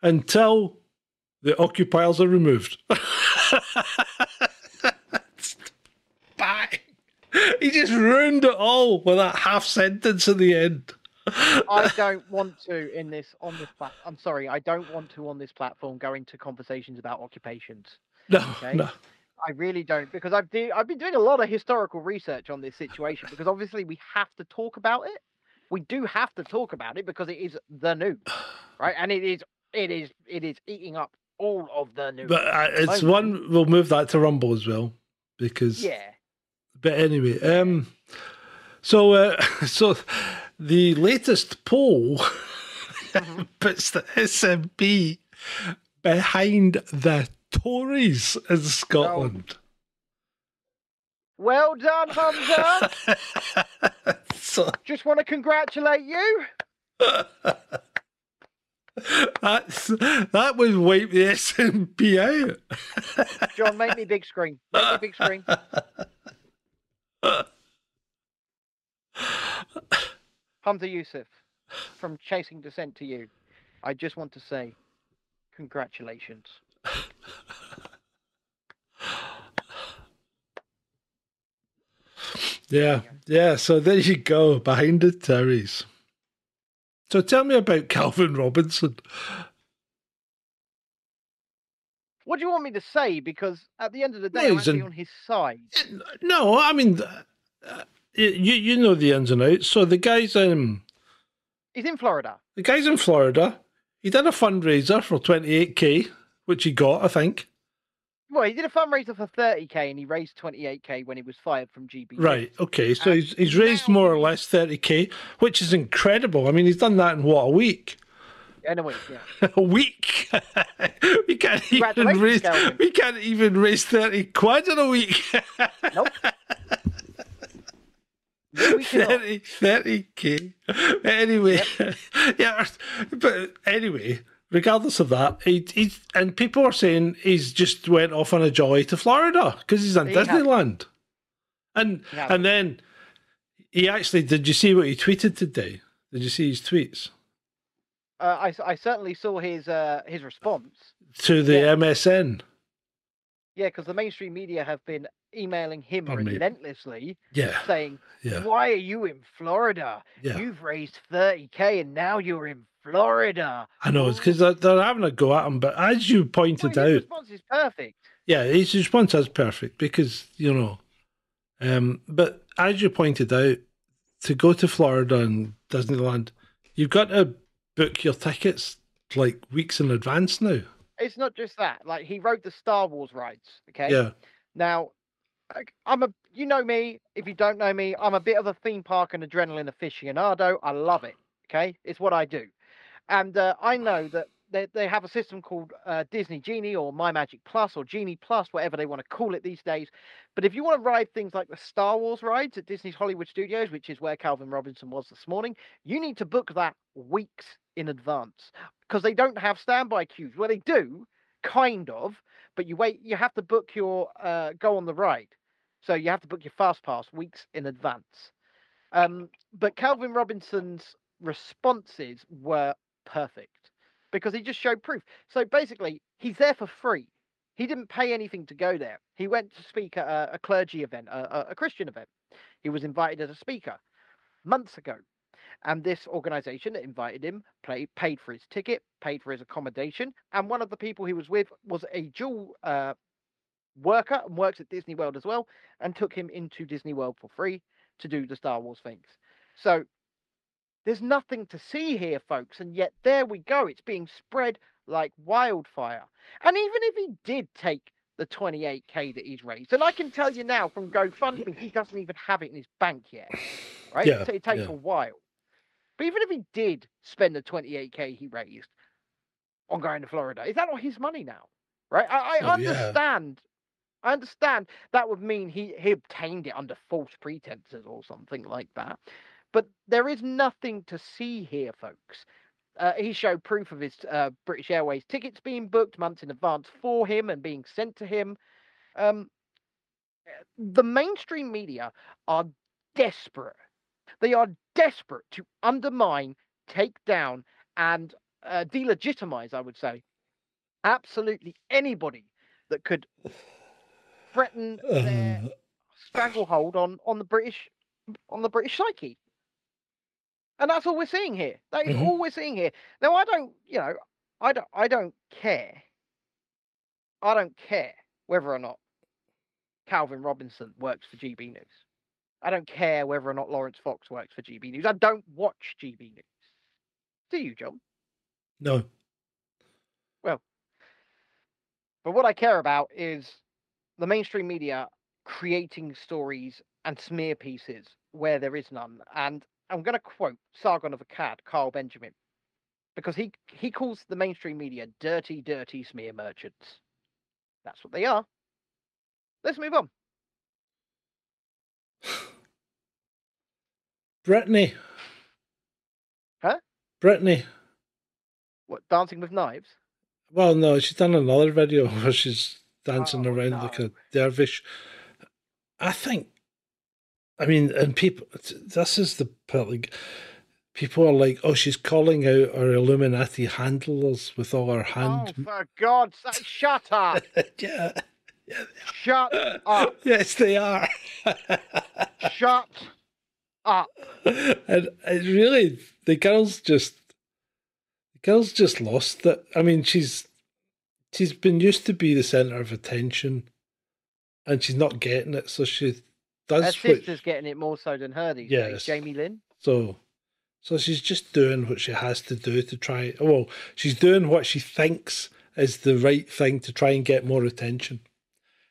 until the occupiers are removed. He just ruined it all with that half sentence at the end. I don't want to in this on this plat. I'm sorry, I don't want to on this platform go into conversations about occupations. No, Okay. no. I really don't because I've do, I've been doing a lot of historical research on this situation because obviously we have to talk about it. We do have to talk about it because it is the news, right? And it is it is it is eating up all of the news. But uh, it's one. We'll move that to Rumble as well because. yeah, But anyway, um, so uh, so the latest poll Mhm. puts the SNP behind the Tories in Scotland. well done, Humza. so Just want to congratulate you. that's that would wipe the SNP out. John, make me big screen. Make me big screen. Humza Yousaf from Chasing Dissent to you. I just want to say congratulations. Yeah, yeah. So there you go, behind the Tories. So tell me about Calvin Robinson. What do you want me to say? Because at the end of the day, I'm he's an- on his side. No, I mean, uh, you you know the ins and outs. So the guy's um He's in Florida. the guy's in Florida. He did a fundraiser for twenty eight k, which he got, I think. Well, he did a fundraiser for 30k and he raised 28k when he was fired from GB. Right. Okay. So And he's he's raised now more or less thirty k, which is incredible. I mean, he's done that in what a week. Anyway, yeah. a week. we can't even raise. Calvin. We can't even raise thirty quid in a week. Nope. No, we cannot. 30 30 k. Anyway, yeah, but anyway, regardless of that, he, he and people are saying he's just went off on a jolly to Florida because he's in He. Disneyland, and and then he actually did. You see what he tweeted today? Did you see his tweets Uh, I, I certainly saw his uh, his response. to the Yeah. MSM? Yeah, because the mainstream media have been emailing him relentlessly, Yeah, saying, yeah, "Why are you in Florida? yeah. You've raised 30k and now you're in Florida." I know it's because they're, they're having a go at him, but as you Well, pointed his out, response is perfect. Yeah, his response is perfect because you know, um, but as you pointed out, to go to Florida and Disneyland, you've got to book your tickets like weeks in advance now. It's not just that. Like he wrote the Star Wars rides. Okay. Yeah, Now, I'm a you know me. If you don't know me, I'm a bit of a theme park and adrenaline aficionado. I love it. Okay, it's what I do, and uh, I know that they they have a system called uh, Disney Genie or My Magic Plus or Genie Plus, whatever they want to call it these days. But if you want to ride things like the Star Wars rides at Disney's Hollywood Studios, which is where Calvin Robinson was this morning, you need to book that weeks in advance because they don't have standby queues. Well, they do, kind of, but you wait. You have to book your uh, go on the ride, so you have to book your fast pass weeks in advance. Um, but Calvin Robinson's responses were perfect because he just showed proof. So basically, he's there for free. He didn't pay anything to go there. He went to speak at a, a clergy event, a, a Christian event. He was invited as a speaker months ago. And this organization that invited him played, paid for his ticket, paid for his accommodation. And one of the people he was with was a dual uh, worker and works at Disney World as well, and took him into Disney World for free to do the Star Wars things. So there's nothing to see here, folks, and yet there we go. It's being spread like wildfire. And even if he did take the 28k that he's raised, and I can tell you now from GoFundMe, he doesn't even have it in his bank yet. Right? Yeah, so it takes yeah. a while. But even if he did spend the 28k he raised on going to Florida, is that not his money now? Right? I, I Oh, yeah. understand. I understand that would mean he, he obtained it under false pretenses or something like that. But there is nothing to see here, folks. Uh, he showed proof of his uh, British Airways tickets being booked months in advance for him and being sent to him. Um, the mainstream media are desperate. They are desperate to undermine, take down, and uh, delegitimize, I would say, absolutely anybody that could threaten their stranglehold on on the British on the British psyche. And that's all we're seeing here. That is Mhm. all we're seeing here. Now I don't, you know, I don't I don't care. I don't care whether or not Calvin Robinson works for GB News. I don't care whether or not Laurence Fox works for GB News. I don't watch GB News. Do you, John? no. Well, but what I care about is the mainstream media creating stories and smear pieces where there is none. And I'm going to quote Sargon of Akkad, Carl Benjamin, because he he calls the mainstream media dirty, dirty smear merchants. That's what they are. Let's move on. Britney. Huh? Britney. What Dancing with Knives? Well, no, she's done another video where she's oh, dancing Oh, around like a dervish. I think, I mean, and people, this is the part, like, people are like, oh, she's calling out our Illuminati handlers with all her hand. Oh, for God's sake, shut up! yeah. yeah shut up! Yes, they are. Shut up! and it really, the girl's just, the girl's just lost it. I mean, she's, she's been used to be the center of attention, and she's not getting it. So she Her does what, sister's getting it more so than her these Yes. days. Jamie Lynn. so, so she's just doing what she has to do to try. Well, she's doing what she thinks is the right thing to try and get more attention.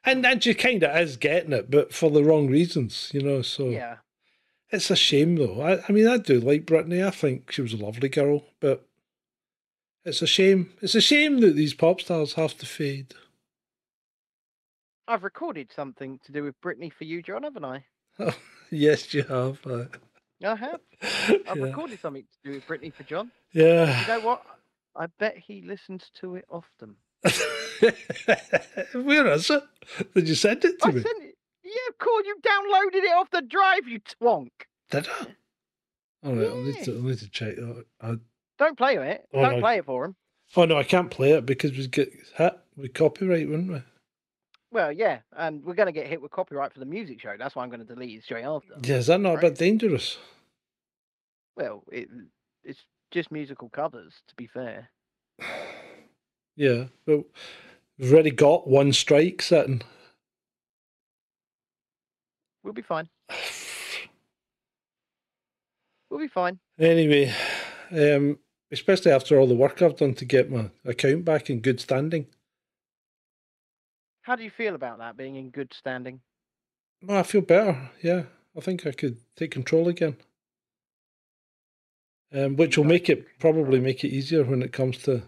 And and she kind of is getting it, but for the wrong reasons, you know. So Yeah. It's a shame though. I, I mean, I do like Britney. I think she was a lovely girl, but it's a shame. It's a shame that these pop stars have to fade. I've recorded something to do with Britney for you, John, haven't I? yes, you have. uh, I have. I've yeah. recorded something to do with Britney for John. yeah. You know what? I bet he listens to it often. Where is it? Did you send it to I me? sent it. Yeah, of course. You downloaded it off the drive, you twonk. Did I? All right, I'll need to, I'll need to check that. I, Don't play it. Oh, Don't no. play it for him. oh no, I can't play it because we'd get hit with copyright, wouldn't we? Well, yeah, and we're going to get hit with copyright for the music show. That's why I'm going to delete it straight after. Yeah, is that not a bit dangerous? Well, it, it's just musical covers, to be fair. Yeah, but we've already got one strike sitting. We'll be fine. We'll be fine. Anyway, um, especially after all the work I've done to get my account back in good standing. How do you feel about that being in good standing? Well, I feel better. Yeah, I think I could take control again. Um, which will make it probably make it easier when it comes to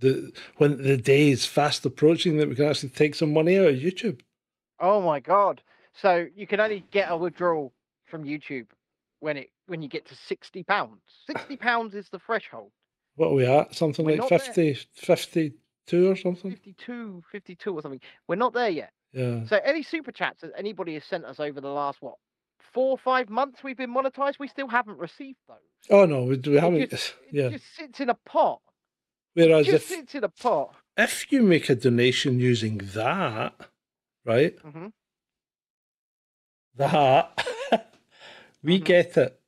the when the day is fast approaching that we can actually take some money out of YouTube. Oh my god! So you can only get a withdrawal from YouTube when it when you get to sixty pounds. Sixty pounds is the threshold. What are we at? Something We're like not there. 50, 52 or something? 52, 52 or something. We're not there yet. Yeah. So any super chats that anybody has sent us over the last what four or five months we've been monetized, we still haven't received those. Oh no, we, we haven't. just, it yeah. just sits in a pot. Whereas if sits in a pot. if you make a donation using that, right? hmm That we Mhm. get it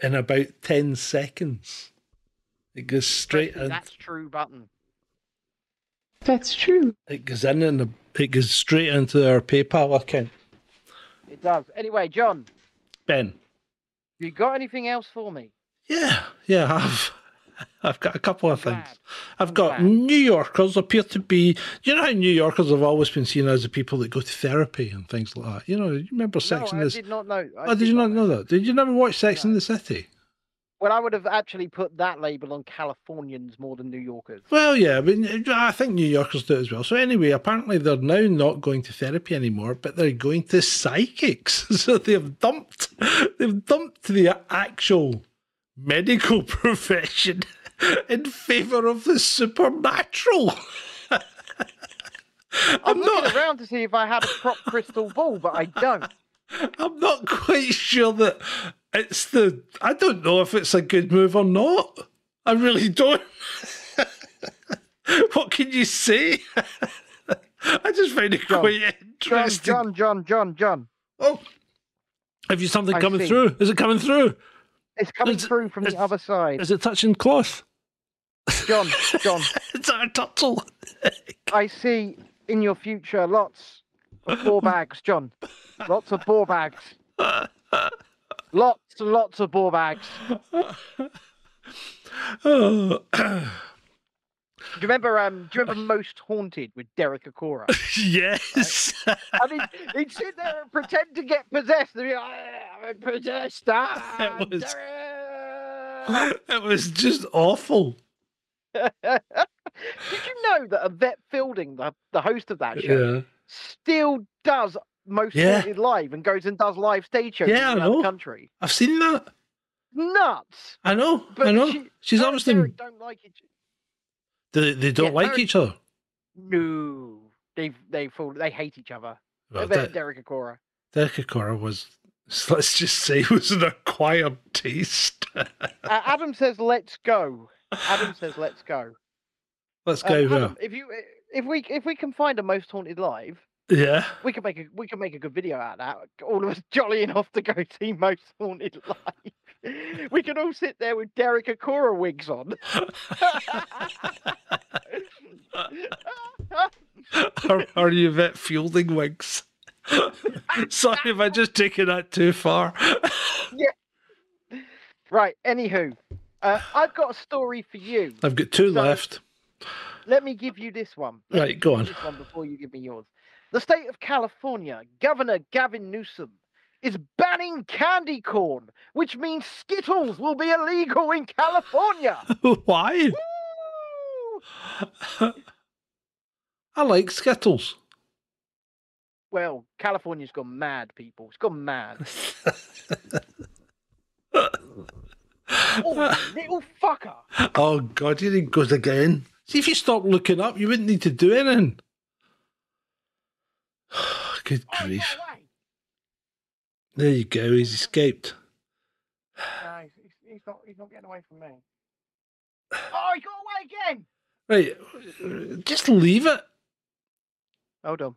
in about ten seconds. It goes straight in. That's true button. That's true. It goes in and it goes straight into our PayPal account. It does. Anyway, John, Ben. you got anything else for me? Yeah, yeah, I've I've got a couple of I'm things. glad. I've I'm got glad. New Yorkers appear to be. You know how New Yorkers have always been seen as the people that go to therapy and things like that. You know, you remember Sex no, in I did not know. I Oh, did you not know that? Did you never watch Sex in the City? Well, I would have actually put that label on Californians more than New Yorkers. Well, yeah, but I think New Yorkers do it as well. So anyway, apparently they're now not going to therapy anymore, but they're going to psychics. So they've dumped, they've dumped the actual medical profession in favour of the supernatural. I'm, not. around to see if I had a prop crystal ball, but I don't. I'm not quite sure that it's the. I don't know if it's a good move or not. I really don't. what can you say? I just find it John, quite interesting. John, John, John, John. Oh, have you something I coming see. through? Is it coming through? It's coming Is through from the other side. Is it touching cloth? John, John, It's a turtle. I see in your future lots of ball bags, John. Lots of ball bags. Lots and lots of ball bags. oh. Do you remember? Um, do you remember Most Haunted with Derek Acorah? yes. and he'd, he'd sit there and pretend to get possessed. And be like, "I'm possessed. Ah, It was- Derek." it was just awful. Did you know that Yvette Fielding, the, the host of that show, Yeah. still does Most Yeah. Haunted live and goes and does live stage shows Yeah, around the country? I've seen that. Nuts. I know. But I know. she- She's obviously. Don't like each. They, they don't Yeah, like her- each other. No, they they fall, they hate each other. Well, De- Derek Acorah. Derek Acorah was, let's just say, was an acquired taste. Uh, Adam says, "Let's go." Adam says, "Let's go." let's Uh, go there. Adam, if you if we if we can find a most haunted live, Yeah. we can make a we can make a good video out of that. All of us jollying off to go see most haunted live. We can all sit there with Derek Acorah wigs on. are, are Yvette Fielding wigs? Sorry if I just taken that too far. yeah. right. Anywho, uh, I've got a story for you. I've got two So- left. Let me give you this one. Let Right, go on. This one before you give me yours. The state of California, Governor Gavin Newsom is banning candy corn, which means Skittles will be illegal in California. Why? I like Skittles. Well, California's gone mad, people. It's gone mad. Oh, little fucker. oh God, here he goes again. See if you stop looking up, you wouldn't need to do anything. Good grief. There you go, he's escaped. No, he's, he's- he's not, he's not getting away from me. Oh, he got away again. Right, just leave it. Hold on.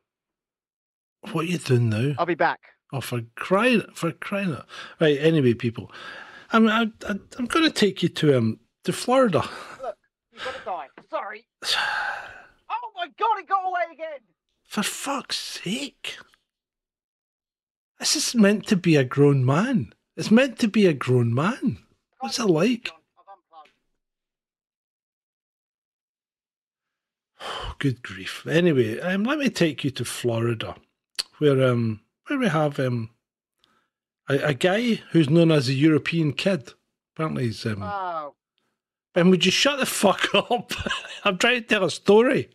What are you doing now? I'll be back. Oh, for crying, for crying out. Right, anyway, people, I'm, I, I, I'm going to take you to um to Florida. Look, you've got to die. Sorry. Oh my god, it got away again. For fuck's sake. This is meant to be a grown man. It's meant to be a grown man. What's it like? John, Good grief. Anyway, um, let me take you to Florida, where um where we have um a, a guy who's known as a European kid. Apparently, he's um Oh, Ben, would you shut the fuck up? I'm trying to tell a story.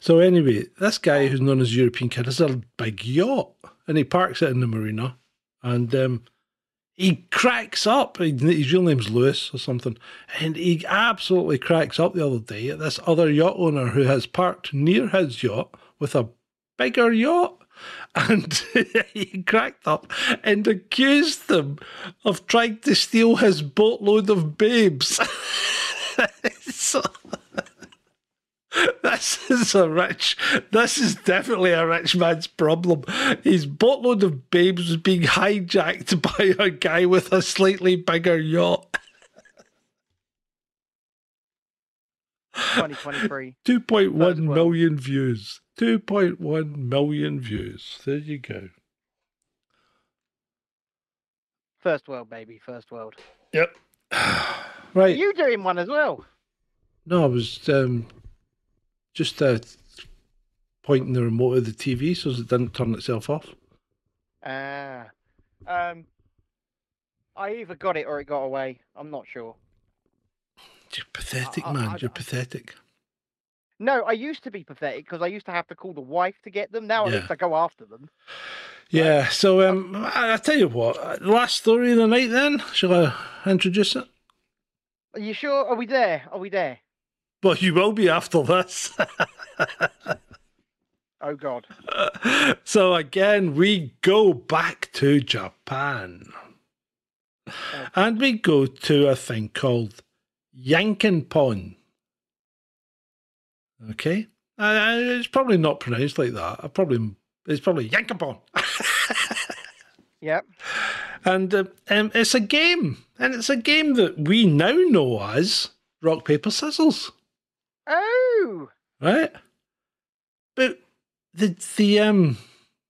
So anyway, this guy who's known as European Kid has a big yacht, and he parks it in the marina, and um, he cracks up. His real name's Lewis or something, and he absolutely cracks up the other day at this other yacht owner who has parked near his yacht with a bigger yacht. And he cracked up and accused them of trying to steal his boatload of babes. so, this is a rich, this is definitely a rich man's problem. His boatload of babes was being hijacked by a guy with a slightly bigger yacht. 2023. 2.1 First world. million views. 2.1 million views. There you go. First world, baby. First world. Yep. Right. You doing one as well? No, I was um, just uh, pointing the remote of the TV so it didn't turn itself off. Ah. Um. I either got it or it got away. I'm not sure. You're pathetic, I- man. I- You're pathetic. No, I used to be pathetic because I used to have to call the wife to get them. Now Yeah. I go after them. Yeah. So um, I, I tell you what. uh, Last story of the night. Then shall I introduce it? Are you sure? Are we there? Are we there? Well, you will be after this. Oh God. so again, we go back to Japan. And we go to a thing called Yankinpon. Okay? Uh, it's probably not pronounced like that. I probably it's probably Yankinpon. Yep. and uh, um, it's a game. And it's a game that we now know as Rock, Paper, Scissors. Oh. right? But the the um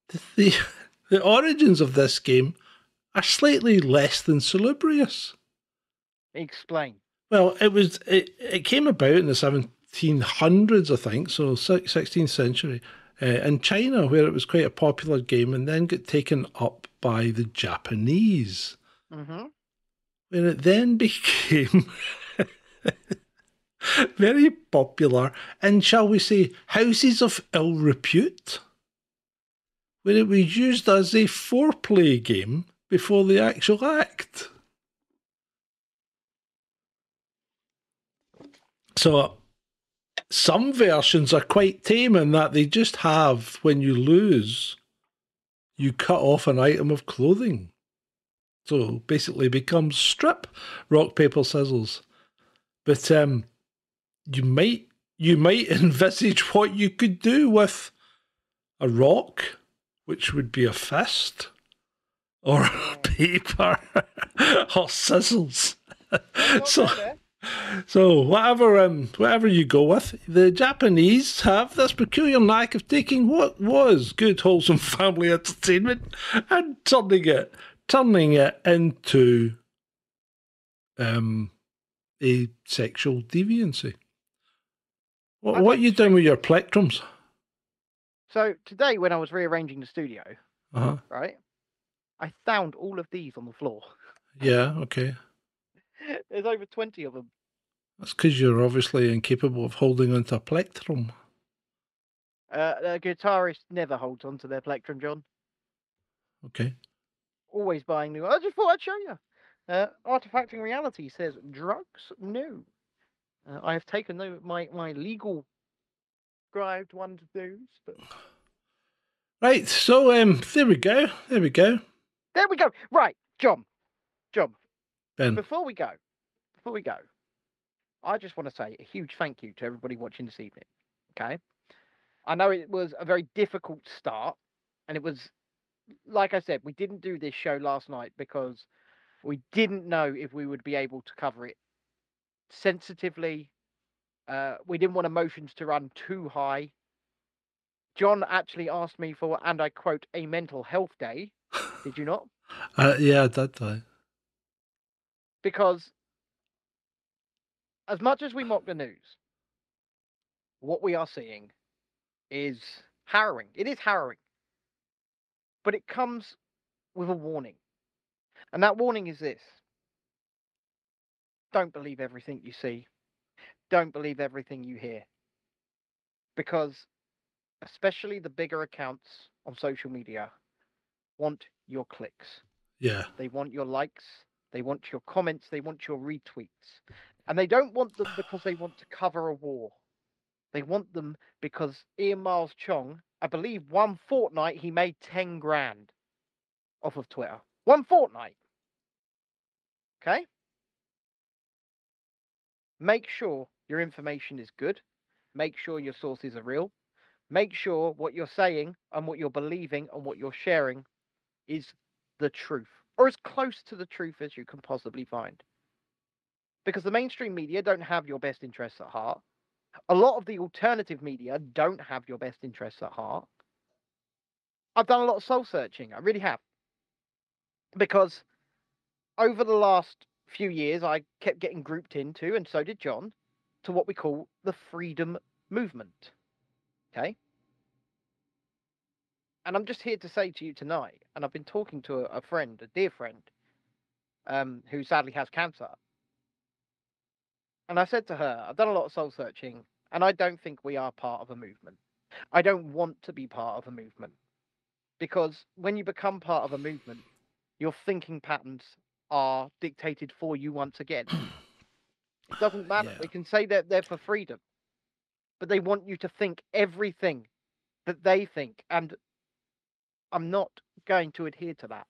the the, the origins of this game are slightly less than salubrious. Explain. Well, it was it, it came about in the 1700s, I think, so 16th century, uh, in China, where it was quite a popular game, and then got taken up by the Japanese, Mm-hmm. where it then became very popular in, shall we say, houses of ill repute, where it was used as a foreplay game before the actual act. So, some versions are quite tame in that they just have, when you lose, you cut off an item of clothing. So basically becomes strip rock paper scissors. But um, you might you might envisage what you could do with a rock, which would be a fist, or a paper, or scissors. so so whatever um whatever you go with, the Japanese have this peculiar knack of taking what was good wholesome family entertainment and turning it turning it into um a sexual deviancy. What what you doing with your plectrums? So today, when I was rearranging the studio, Uh-huh. right, I found all of these on the floor. Yeah, okay. There's over twenty of them. That's because you're obviously incapable of holding onto a plectrum. Uh, a guitarist never holds onto their plectrum, John. Okay. Always buying new. I just thought I'd show you. Uh, Artifacting Reality says drugs, no. Uh, I have taken no, my my legal scribed one to do, but Right, so um there we go. There we go. there we go. Right, John, John. Ben. Before we go, before we go, I just want to say a huge thank you to everybody watching this evening. Okay, I know it was a very difficult start, and it was, like I said, we didn't do this show last night because we didn't know if we would be able to cover it sensitively. Uh, we didn't want emotions to run too high. John actually asked me for, and I quote, a mental health day. Did you not? Uh, yeah, I did because as much as we mock the news, what we are seeing is harrowing. It is harrowing. But it comes with a warning. And that warning is this don't believe everything you see. Don't believe everything you hear. Because especially the bigger accounts on social media want your clicks. Yeah. They want your likes, they want your comments, they want your retweets. And they don't want them because they want to cover a war. They want them because Ian Miles Cheong, I believe one fortnight he made 10 grand off of Twitter. One fortnight. Okay? Make sure your information is good. Make sure your sources are real. Make sure what you're saying and what you're believing and what you're sharing is the truth or as close to the truth as you can possibly find. Because the mainstream media don't have your best interests at heart. A lot of the alternative media don't have your best interests at heart. I've done a lot of soul searching, I really have. Because over the last few years, I kept getting grouped into, and so did John, to what we call the freedom movement. Okay? And I'm just here to say to you tonight, and I've been talking to a, a friend, a dear friend, um, who sadly has cancer. And I said to her, I've done a lot of soul searching, and I don't think we are part of a movement. I don't want to be part of a movement. Because when you become part of a movement, your thinking patterns are dictated for you once again. It doesn't matter. Yeah. They can say that they're for freedom, but they want you to think everything that they think. And I'm not going to adhere to that.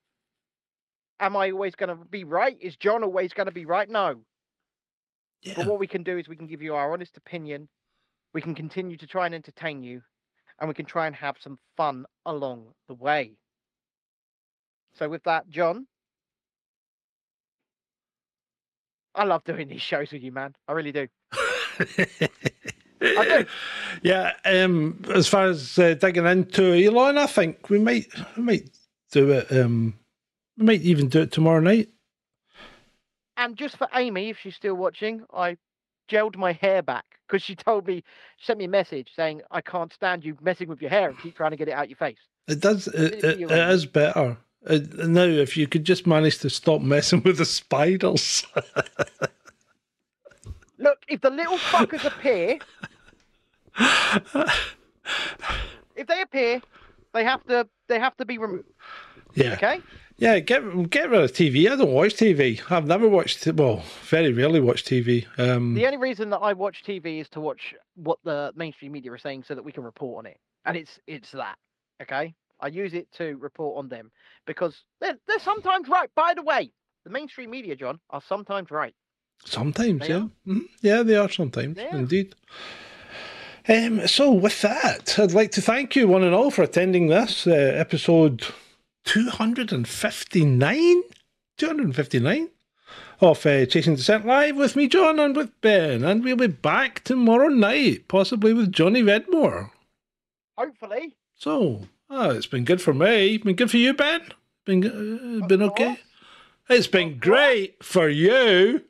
Am I always going to be right? Is John always going to be right? No. But what we can do is we can give you our honest opinion. We can continue to try and entertain you, and we can try and have some fun along the way. So, with that, John, I love doing these shows with you, man. I really do. do. Yeah, um, as far as uh, digging into Elon, I think we might we might do it. Um, we might even do it tomorrow night. And just for Amy, if she's still watching, I gelled my hair back because she told me, she sent me a message saying, I can't stand you messing with your hair and keep trying to get it out your face. It does. It, it, it right. better. Uh, now, if you could just manage to stop messing with the spiders. Look, if the little fuckers appear, if they appear, they have to they have to be removed. yeah, Okay? yeah. Get get rid of TV. I don't watch TV. I've never watched. Well, very rarely watch TV. Um, The only reason that I watch TV is to watch what the mainstream media are saying so that we can report on it. And it's it's that. Okay? I use it to report on them because they're they're sometimes right. By the way, the mainstream media, John, are sometimes right. Sometimes, They yeah. Mhm. Yeah, they are sometimes, indeed. Um, so, with that, I'd like to thank you, one and all, for attending this uh, episode 259? 259 of uh, Chasing Dissent Live with me, John, and with Ben. And we'll be back tomorrow night, possibly with Johnny Redmore. Hopefully. So, ah, it's been good for me. Been good for you, Ben? Been, uh, been okay? It's been great for you.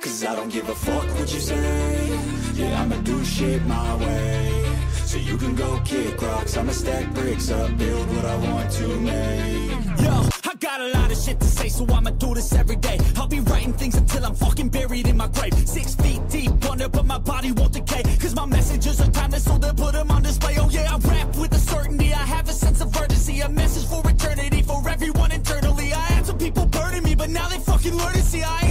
Cause I don't give a fuck what you say Yeah, I'ma do shit my way So you can go kick rocks I'ma stack bricks up, build what I want to make Yo, I got a lot of shit to say So I'ma do this every day. I'll be writing things until I'm fucking buried in my grave. Six feet deep under, but my body won't decay Cause my messages are timeless, so they'll put them on display. Oh yeah, I rap with a certainty. I have a sense of urgency A message for eternity, for everyone internally. I had some people burning me, but now they fucking learn to see. I